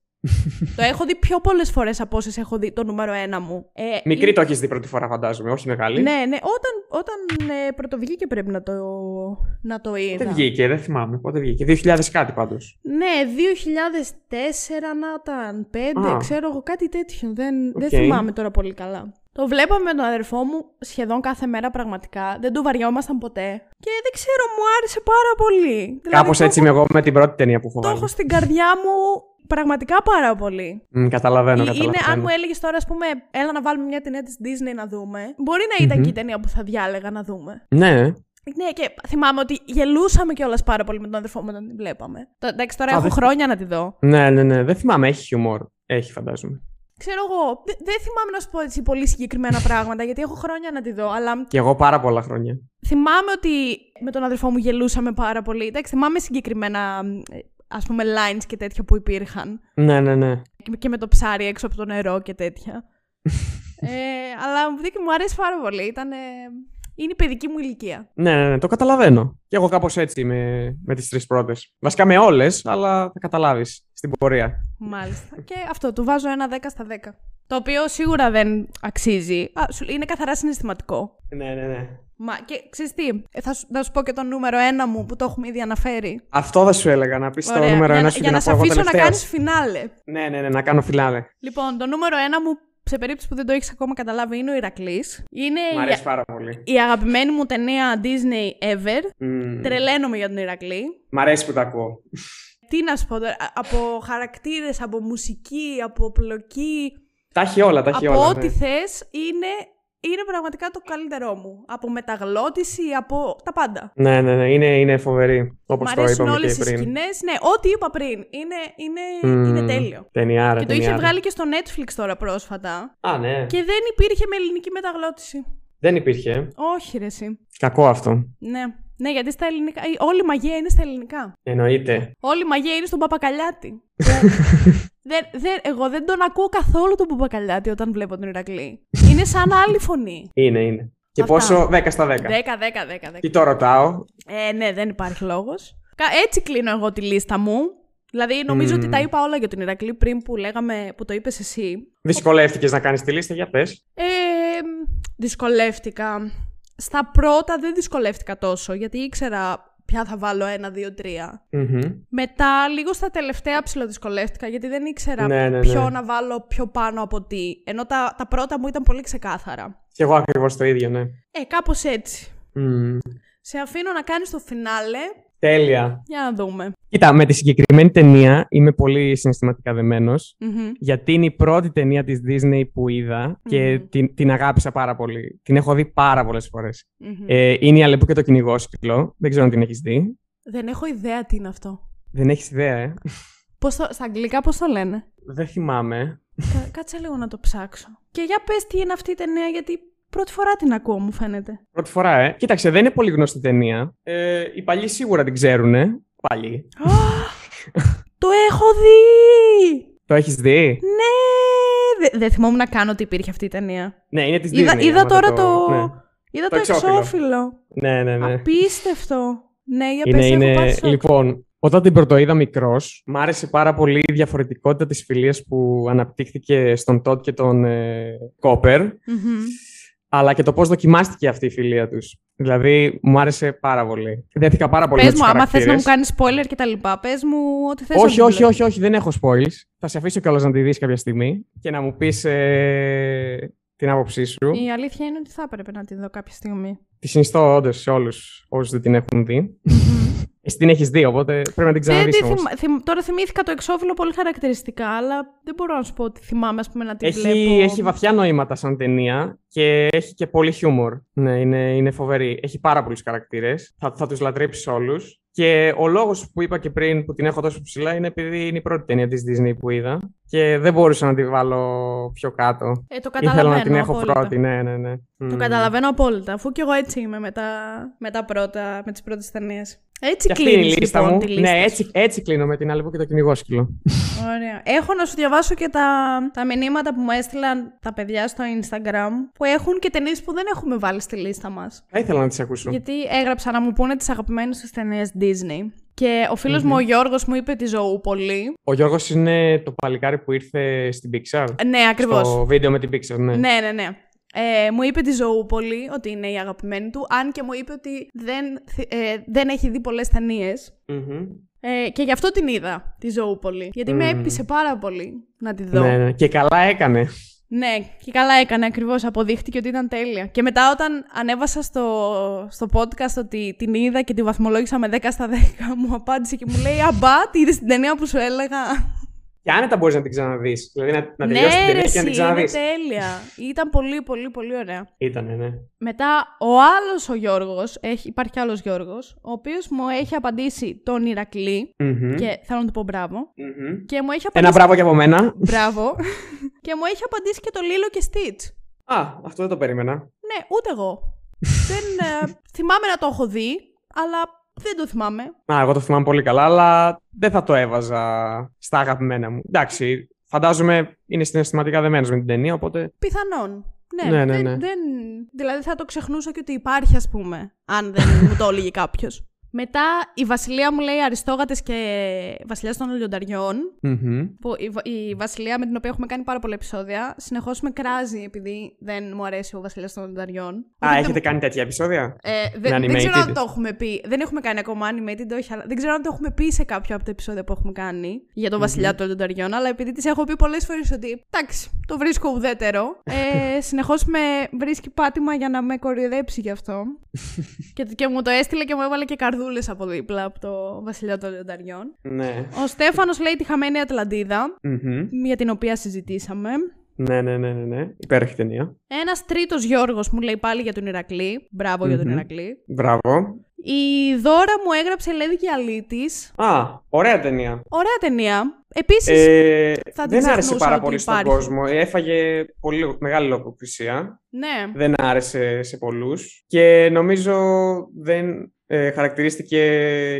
Το έχω δει πιο πολλές φορές από όσες έχω δει το νούμερο ένα μου. Ε, Μικρή το έχεις δει πρώτη φορά, φαντάζομαι, όχι μεγάλη. Ναι, ναι. Όταν, όταν ε, πρωτοβγήκε πρέπει να το, να το είδα. Πότε βγήκε, δεν θυμάμαι. Πότε βγήκε. 2000 κάτι πάντως. Ναι, 2004 να ήταν. 5, ξέρω εγώ, κάτι τέτοιο. Δεν, δεν θυμάμαι τώρα πολύ καλά. Το βλέπαμε με τον αδερφό μου σχεδόν κάθε μέρα πραγματικά. Δεν το βαριόμασταν ποτέ. Και δεν ξέρω, μου άρεσε πάρα πολύ. Κάπως δηλαδή, έτσι είμαι εγώ με την πρώτη ταινία που έχω Το έχω στην καρδιά μου Πραγματικά πάρα πολύ. Mm, καταλαβαίνω, καταλαβαίνω. Είναι, αν μου έλεγες τώρα, ας πούμε, έλα να βάλουμε μια ταινία τη Disney να δούμε. Μπορεί να ήταν mm-hmm. και η ταινία που θα διάλεγα να δούμε. Ναι. Ναι, και θυμάμαι ότι γελούσαμε κιόλας πάρα πολύ με τον αδερφό μου όταν την βλέπαμε. Εντάξει, τώρα έχω χρόνια να τη δω. Ναι, ναι, ναι. Δεν θυμάμαι, έχει χιουμόρ. Έχει, φαντάζομαι. Ξέρω εγώ, δεν θυμάμαι να σου πω έτσι πολύ συγκεκριμένα πράγματα, γιατί έχω χρόνια να τη δω, αλλά... Και εγώ πάρα πολλά χρόνια. Θυμάμαι ότι με τον αδερφό μου γελούσαμε πάρα πολύ. Εντάξει, θυμάμαι συγκεκριμένα ας πούμε lines και τέτοια που υπήρχαν. Ναι, ναι, ναι. Και με το ψάρι έξω από το νερό και τέτοια. ε, αλλά μου μου αρέσει πάρα πολύ. Ήταν, είναι η παιδική μου ηλικία. Ναι, ναι, ναι, το καταλαβαίνω. Και εγώ κάπως έτσι με, με τις τρεις πρώτες. Βασικά με όλες, αλλά θα καταλάβεις στην πορεία. Μάλιστα. και αυτό, του βάζω ένα 10 στα 10. Το οποίο σίγουρα δεν αξίζει. Α, είναι καθαρά συναισθηματικό. Ναι, ναι, ναι. Μα και ξέρεις τι, ε, θα σου, θα σου πω και το νούμερο ένα μου που το έχουμε ήδη αναφέρει. Αυτό θα σου έλεγα, να πεις το νούμερο ένα σου για, να, να σε αφήσω να κάνεις φινάλε. Ναι, ναι, ναι, να κάνω φινάλε. Λοιπόν, το νούμερο ένα μου, σε περίπτωση που δεν το έχεις ακόμα καταλάβει, είναι ο Ηρακλής. Είναι Μ' αρέσει η... πάρα πολύ. Η αγαπημένη μου ταινία Disney ever. Mm. Τρελαίνομαι για τον Ηρακλή. Μ' αρέσει που τα ακούω. Τι να σου πω από χαρακτήρες, από μουσική, από πλοκή. Τα έχει όλα, τα έχει από όλα. Από ό,τι ναι. θες είναι είναι πραγματικά το καλύτερό μου. Από μεταγλώτηση, από τα πάντα. Ναι, ναι, ναι. Είναι, είναι φοβερή. Όπως το είπαμε όλες και πριν. οι σκηνές. Ναι, ό,τι είπα πριν. Είναι, είναι, mm, είναι τέλειο. Ταινιάρα, και το είχε βγάλει και στο Netflix τώρα πρόσφατα. Α, ναι. Και δεν υπήρχε με ελληνική μεταγλώτηση. Δεν υπήρχε. Όχι, ρε, εσύ. Κακό αυτό. Ναι. Ναι, γιατί στα ελληνικά. Όλη η μαγεία είναι στα ελληνικά. Εννοείται. Όλη η μαγεία είναι στον Παπακαλιάτη. δεν, δεν, εγώ δεν τον ακούω καθόλου τον Παπακαλιάτη όταν βλέπω τον Ηρακλή. είναι σαν άλλη φωνή. Είναι, είναι. Και πόσο, 10 στα 10. 10, 10, 10. 10. Τι το ρωτάω; Ε, ναι, δεν υπάρχει λόγος. Έτσι κλείνω εγώ τη λίστα μου. Δηλαδή, νομίζω mm. ότι τα είπα όλα για τον Ηρακλή πριν που λέγαμε, που το είπες εσύ. Δυσκολεύτηκες να κάνεις τη λίστα, για πες. Ε, δυσκολεύτηκα. Στα πρώτα δεν δυσκολεύτηκα τόσο, γιατί ήξερα ποια θα βάλω ένα, δύο, τρία. Μετά, λίγο στα τελευταία ψηλοδυσκολεύτηκα, γιατί δεν ήξερα ναι, ναι, ποιο ναι. να βάλω πιο πάνω από τι. Ενώ τα, τα πρώτα μου ήταν πολύ ξεκάθαρα. Και εγώ ακριβώς το ίδιο, ναι. Ε, κάπως έτσι. Σε αφήνω να κάνεις το φινάλε Τέλεια. Για να δούμε. Κοίτα, με τη συγκεκριμένη ταινία είμαι πολύ συναισθηματικά γιατί είναι η πρώτη ταινία της Disney που είδα και την, την αγάπησα πάρα πολύ. Την έχω δει πάρα πολλές φορές. Ε, είναι η Αλεπού και το κυνηγόσκυλο. Δεν ξέρω αν την έχεις δει. Δεν έχω ιδέα τι είναι αυτό. Δεν έχεις ιδέα, ε. Πώς το, στα αγγλικά πώς το λένε; Δεν θυμάμαι. κάτσε λίγο να το ψάξω. Και για πες τι είναι αυτή η ταινία, γιατί πρώτη φορά την ακούω, μου φαίνεται. Πρώτη φορά, ε. Κοίταξε, δεν είναι πολύ γνωστή ταινία. Ε, οι παλιοί σίγουρα την ξέρουν, ε. Παλιοί. το έχω δει! Το έχεις δει; Ναι! Δεν θυμόμουν να κάνω ότι υπήρχε αυτή η ταινία. Ναι, είναι της είδα, Disney. Είδα τώρα το... Ναι. Είδα το, το εξώφυλλο. Ναι, ναι, ναι. Απίστευτο. Ναι, για είναι, πες, είναι... Έχω Λοιπόν, όταν την πρωτοείδα μικρός, μ' άρεσε πάρα πολύ η διαφορετικότητα της φιλίας που αναπτύχθηκε στον Τότ και τον ε, κοπερ Αλλά και το πώς δοκιμάστηκε αυτή η φιλία τους. Δηλαδή, μου άρεσε πάρα πολύ. Δέθηκα πάρα πολύ Πες μου, άμα θες να μου κάνεις spoiler και τα λοιπά, πες μου ό,τι θες. Όχι, όχι, όχι, όχι, δεν έχω spoilers. Θα σε αφήσω κιόλας να τη δεις κάποια στιγμή και να μου πεις ε, την άποψή σου. Η αλήθεια είναι ότι θα έπρεπε να τη δω κάποια στιγμή. Τη συνιστώ όντως σε όλους όσους δεν την έχουν δει. Εσύ την έχεις δει, οπότε πρέπει να την ξαναδείς. Θυμ, τώρα θυμήθηκα το εξώφυλλο πολύ χαρακτηριστικά, αλλά δεν μπορώ να σου πω ότι θυμάμαι ας πούμε, να την έχει, βλέπω. Έχει βαθιά νοήματα σαν ταινία και έχει και πολύ χιούμορ. Ναι, είναι, είναι φοβερή. Έχει πάρα πολλούς χαρακτήρες. Θα, θα τους λατρέψεις όλους. Και ο λόγος που είπα και πριν που την έχω τόσο ψηλά είναι επειδή είναι η πρώτη ταινία της Disney που είδα. Και δεν μπορούσα να την βάλω πιο κάτω. Ε, το καταλαβαίνω. Ήθελα να την έχω απόλυτα. πρώτη, ναι, ναι, ναι. Το καταλαβαίνω απόλυτα. Αφού και εγώ έτσι είμαι με, τα, με, τα πρώτα, με τις πρώτες ταινίες. Έτσι κλείνεις η λίστα λοιπόν, μου. Τη λίστα ναι, έτσι, έτσι κλείνω με την άλλη και το κυνηγό σκύλο. Ωραία. Έχω να σου διαβάσω και τα, τα μηνύματα που μου έστειλαν τα παιδιά στο Instagram που έχουν και ταινίες που δεν έχουμε βάλει στη λίστα μας. Θα ήθελα να τις ακούσω. Γιατί έγραψα να μου πούνε τις αγαπημένες τους ταινίες Disney. Και ο φιλος μου ο Γιώργος μου είπε τη ζωού πολύ. Ο Γιώργος είναι το παλικάρι που ήρθε στην Pixar. Ναι, ακριβώς. Στο βίντεο με την Pixar, ναι. Ναι, ναι, ναι. Ε, μου είπε τη ζωού πολύ, ότι είναι η αγαπημένη του, αν και μου είπε ότι δεν, ε, δεν έχει δει πολλές Ε, και γι' αυτό την είδα, τη ζωού πολύ. Γιατί με έπεισε πάρα πολύ να τη δω. Ναι, ναι. Και καλά έκανε. Ναι, και καλά έκανε ακριβώς. Αποδείχτηκε ότι ήταν τέλεια. Και μετά, όταν ανέβασα στο, στο podcast ότι την είδα και τη βαθμολόγησα με 10 στα 10, μου απάντησε και μου λέει Αμπά, τη είδες την ταινία που σου έλεγα; Και άνετα μπορείς να την ξαναδεί. Δηλαδή να, να τελειώσει ναι, την ταινία και να την ξαναδεί. Είναι τέλεια. Ήταν πολύ, πολύ, πολύ ωραία. Ήτανε, ναι. Μετά, ο άλλος ο Γιώργος, υπάρχει άλλος Γιώργος, ο οποίος μου έχει απαντήσει τον Ηρακλή. Mm-hmm. Και θέλω να του πω μπράβο. Mm-hmm. Και μου έχει απαντήσει... Ένα μπράβο και από μένα. Μπράβο. και μου έχει απαντήσει και το Λίλο και Stitch. Α, αυτό δεν το περίμενα. Ναι, ούτε εγώ. δεν, ε, θυμάμαι να το έχω δει, αλλά δεν το θυμάμαι. Α, εγώ το θυμάμαι πολύ καλά, αλλά δεν θα το έβαζα στα αγαπημένα μου. Εντάξει, φαντάζομαι είναι συναισθηματικά δεμένος με την ταινία, οπότε. Πιθανόν. Ναι, ναι, ναι, ναι. Δεν, δεν, δηλαδή θα το ξεχνούσα και ότι υπάρχει, ας πούμε, αν δεν μου το έλεγε κάποιος. Μετά η Βασιλεία μου λέει Αριστόγατες και Βασιλιάς των λιονταριων mm-hmm. Που η, η, Βασιλεία με την οποία έχουμε κάνει πάρα πολλά επεισόδια συνεχώς με κράζει επειδή δεν μου αρέσει ο Βασιλιάς των Λιονταριών. Α, έχετε κάνει τέτοια επεισόδια; Ε, δεν, δεν ξέρω αν το έχουμε πει. Δεν έχουμε κάνει ακόμα animated, όχι, αλλά δεν ξέρω αν το έχουμε πει σε κάποιο από τα επεισόδια που έχουμε κάνει για τον Βασιλιά mm-hmm. των Λιονταριών. Αλλά επειδή τη έχω πει πολλές φορές ότι εντάξει, το βρίσκω ουδέτερο. Ε, συνεχώς με βρίσκει πάτημα για να με κοροϊδέψει γι' αυτό. και, και μου το έστειλε και μου έβαλε και καρδί καρδούλε από δίπλα από το Βασιλιά των Λιονταριών. Ναι. Ο Στέφανος λέει τη χαμένη Ατλαντίδα, mm-hmm. για την οποία συζητήσαμε. Ναι, ναι, ναι, ναι, ναι. Υπέροχη ταινία. Ένας τρίτος Γιώργος μου λέει πάλι για τον Ηρακλή. Μπράβο mm-hmm. για τον Ηρακλή. Μπράβο. Η Δώρα μου έγραψε Λέδη και Αλήτη. Α, ωραία ταινία. Ωραία ταινία. Επίσης. Ε, δεν άρεσε πάρα πολύ στον κόσμο. Έφαγε πολύ μεγάλη λογοκρισία. Ναι. Δεν άρεσε σε πολλούς. Και νομίζω δεν ε, χαρακτηρίστηκε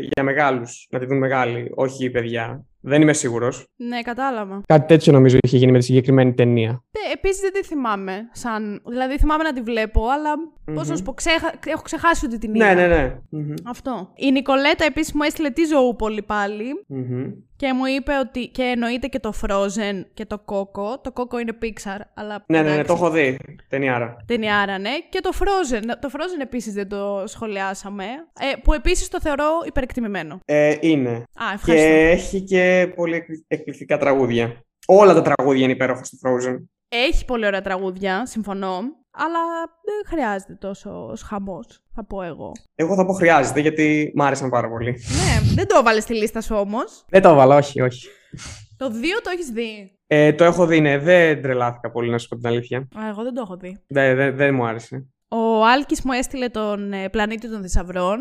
για μεγάλους, να τη δουν μεγάλοι, όχι παιδιά. Δεν είμαι σίγουρος. Ναι, κατάλαβα. Κάτι τέτοιο νομίζω είχε γίνει με τη συγκεκριμένη ταινία. Ναι, επίσης δεν τη θυμάμαι. Σαν... Δηλαδή θυμάμαι να τη βλέπω, αλλά mm-hmm. πώς να σου πω, ξέχα... έχω ξεχάσει ότι την ναι, είδα. Ναι, ναι, ναι. Αυτό. Η Νικολέτα επίσης μου έστειλε τη ζωού πολύ πάλι. Mm-hmm. Και μου είπε ότι. και εννοείται και το Frozen και το Coco. Το Coco είναι Pixar, αλλά. Ναι, ναι, ναι, το έχω δει. Ταινιάρα. Ταινιάρα, ναι. Και το Frozen. Το Frozen επίσης δεν το σχολιάσαμε. Ε, που επίσης το θεωρώ υπερεκτιμημένο. Ε, είναι. Α, ευχαριστώ. Και έχει και πολύ εκπληκτικά τραγούδια. Όλα τα τραγούδια είναι υπέροχα στο Frozen. Έχει πολύ ωραία τραγούδια, συμφωνώ. Αλλά δεν χρειάζεται τόσο χαμός, θα πω εγώ. Εγώ θα πω χρειάζεται, γιατί μ' άρεσαν πάρα πολύ. Ναι, δεν το έβαλες στη λίστα σου όμως. Δεν το έβαλα, όχι, όχι. Το 2 το έχεις δει. Ε, το έχω δει, ναι. Δεν τρελάθηκα πολύ, να σου πω την αλήθεια. Α, εγώ δεν το έχω δει. Δεν, δεν, δεν μου άρεσε. Ο Άλκης μου έστειλε τον ε, πλανήτη των θησαυρων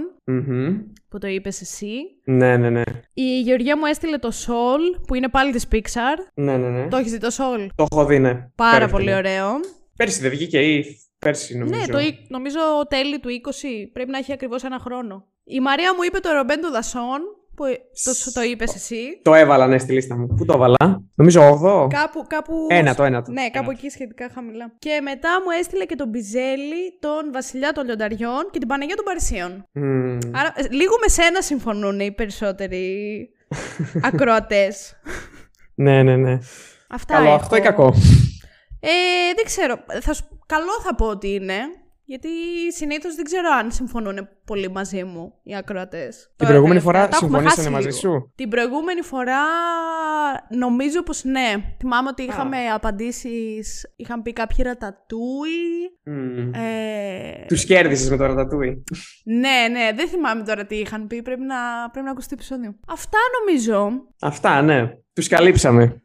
που το είπες εσύ. Ναι, ναι, ναι. Η Γεωργία μου έστειλε το Soul, που είναι πάλι της Pixar. Ναι, ναι, ναι. Το έχεις δει το Soul? Το έχω δει, ναι. Πάρα πολύ ωραίο. Πέρσι δεν βγήκε ή πέρσι νομίζω. Ναι, το, νομίζω τέλη του 20, πρέπει να έχει ακριβώς ένα χρόνο. Η Μαρία μου είπε το Ρομπέντο Δασόν, που το, το είπες εσύ. Το έβαλα, ναι, στη λίστα μου. Πού το έβαλα, νομίζω 8. Κάπου, κάπου. Ένα, το ένα. Το. Ναι, κάπου εκεί σχετικά χαμηλά. Και μετά μου έστειλε και τον Μπιζέλη, τον Βασιλιά των Λιονταριών και την Παναγία των Παρισίων. Mm. Άρα, ε, λίγο με σένα συμφωνούν οι περισσότεροι ακροατές. ναι, ναι, ναι. Αυτά Καλό, έχω. αυτό ή κακό; Ε, δεν ξέρω. Θα, καλό θα πω ότι είναι. Γιατί συνήθως δεν ξέρω αν συμφωνούν πολύ μαζί μου οι ακροατές. Την προηγούμενη φορά συμφωνήσανε μαζί σου; Την προηγούμενη φορά νομίζω πως ναι. Θυμάμαι ότι είχαμε ah. απαντήσεις. Είχαν πει κάποιοι ρατατούι. Mm. Ε... Τους κέρδισες με το ρατατούι. ναι, ναι. Δεν θυμάμαι τώρα τι είχαν πει. Πρέπει να, πρέπει να ακουστεί το επεισόδιο. Αυτά νομίζω. Αυτά, ναι. Τους καλύψαμε.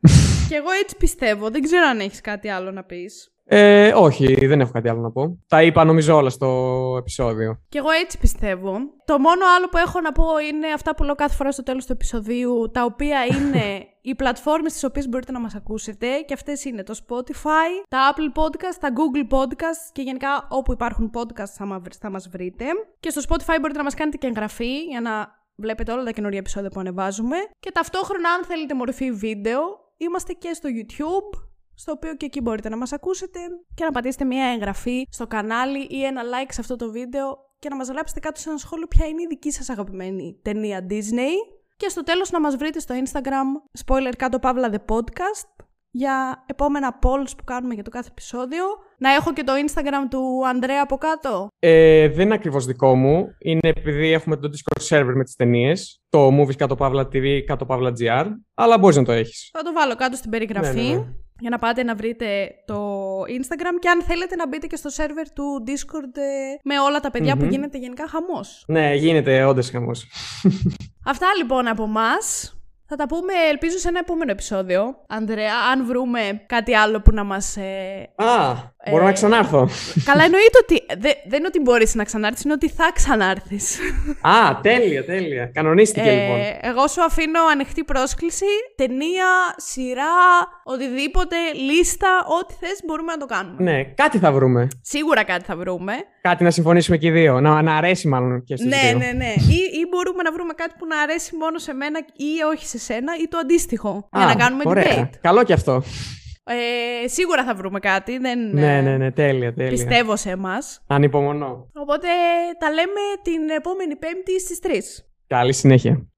Και εγώ έτσι πιστεύω. Δεν ξέρω αν έχεις κάτι άλλο να πεις. Ε, όχι, δεν έχω κάτι άλλο να πω. Τα είπα νομίζω όλα στο επεισόδιο. Και εγώ έτσι πιστεύω. Το μόνο άλλο που έχω να πω είναι αυτά που λέω κάθε φορά στο τέλος του επεισοδίου, τα οποία είναι οι πλατφόρμες στις οποίες μπορείτε να μας ακούσετε και αυτές είναι το Spotify, τα Apple Podcast, τα Google Podcast και γενικά όπου υπάρχουν podcast θα, θα μας βρείτε. Και στο Spotify μπορείτε να μας κάνετε και εγγραφή για να βλέπετε όλα τα καινούργια επεισόδια που ανεβάζουμε. Και ταυτόχρονα αν θέλετε μορφή βίντεο, είμαστε και στο YouTube στο οποίο και εκεί μπορείτε να μας ακούσετε και να πατήσετε μια εγγραφή στο κανάλι ή ένα like σε αυτό το βίντεο και να μας γράψετε κάτω σε ένα σχόλιο ποια είναι η δική σας αγαπημένη ταινία Disney και στο τέλος να μας βρείτε στο Instagram spoiler κάτω παύλα the podcast για επόμενα polls που κάνουμε για το κάθε επεισόδιο. Να έχω και το Instagram του Ανδρέα από κάτω. Ε, δεν είναι ακριβώς δικό μου. Είναι επειδή έχουμε το Discord server με τις ταινίες. Το movies κάτω παύλα TV κάτω παύλα GR. Αλλά μπορείς να το έχεις. Θα το βάλω κάτω στην περιγραφή. Ναι, ναι, ναι για να πάτε να βρείτε το Instagram και αν θέλετε να μπείτε και στο σερβερ του Discord ε, με όλα τα παιδια που γίνεται γενικά χαμός. Ναι, γίνεται όντως χαμός. Αυτά λοιπόν από μας. Θα τα πούμε, ελπίζω, σε ένα επόμενο επεισόδιο. Ανδρέα, αν βρούμε κάτι άλλο που να μας... Ε, Α, μπορώ να ε, ξανάρθω. Καλά, εννοείται ότι. δεν είναι ότι μπορείς να ξανάρθεις, είναι ότι θα ξανάρθεις. Α, τέλεια, τέλεια. Κανονίστηκε ε, λοιπόν. Εγώ σου αφήνω ανοιχτή πρόσκληση. Ταινία, σειρά, οτιδήποτε, λίστα, ό,τι θες μπορούμε να το κάνουμε. Ναι, κάτι θα βρούμε. Σίγουρα κάτι θα βρούμε. Κάτι να συμφωνήσουμε και οι δύο. Να, να αρέσει μάλλον και στου ναι, δύο. Ναι, ναι, ναι. ή, ή μπορούμε να βρούμε κάτι που να αρέσει μόνο σε μένα ή όχι σε σένα ή το αντίστοιχο. για να κάνουμε ωραία. debate. Καλό κι αυτό. Ε, σίγουρα θα βρούμε κάτι. Δεν, ναι, ναι, ναι, τέλεια, τέλεια. Πιστεύω σε εμάς. Ανυπομονώ. Οπότε τα λέμε την επόμενη Πέμπτη στις 3. Καλή συνέχεια.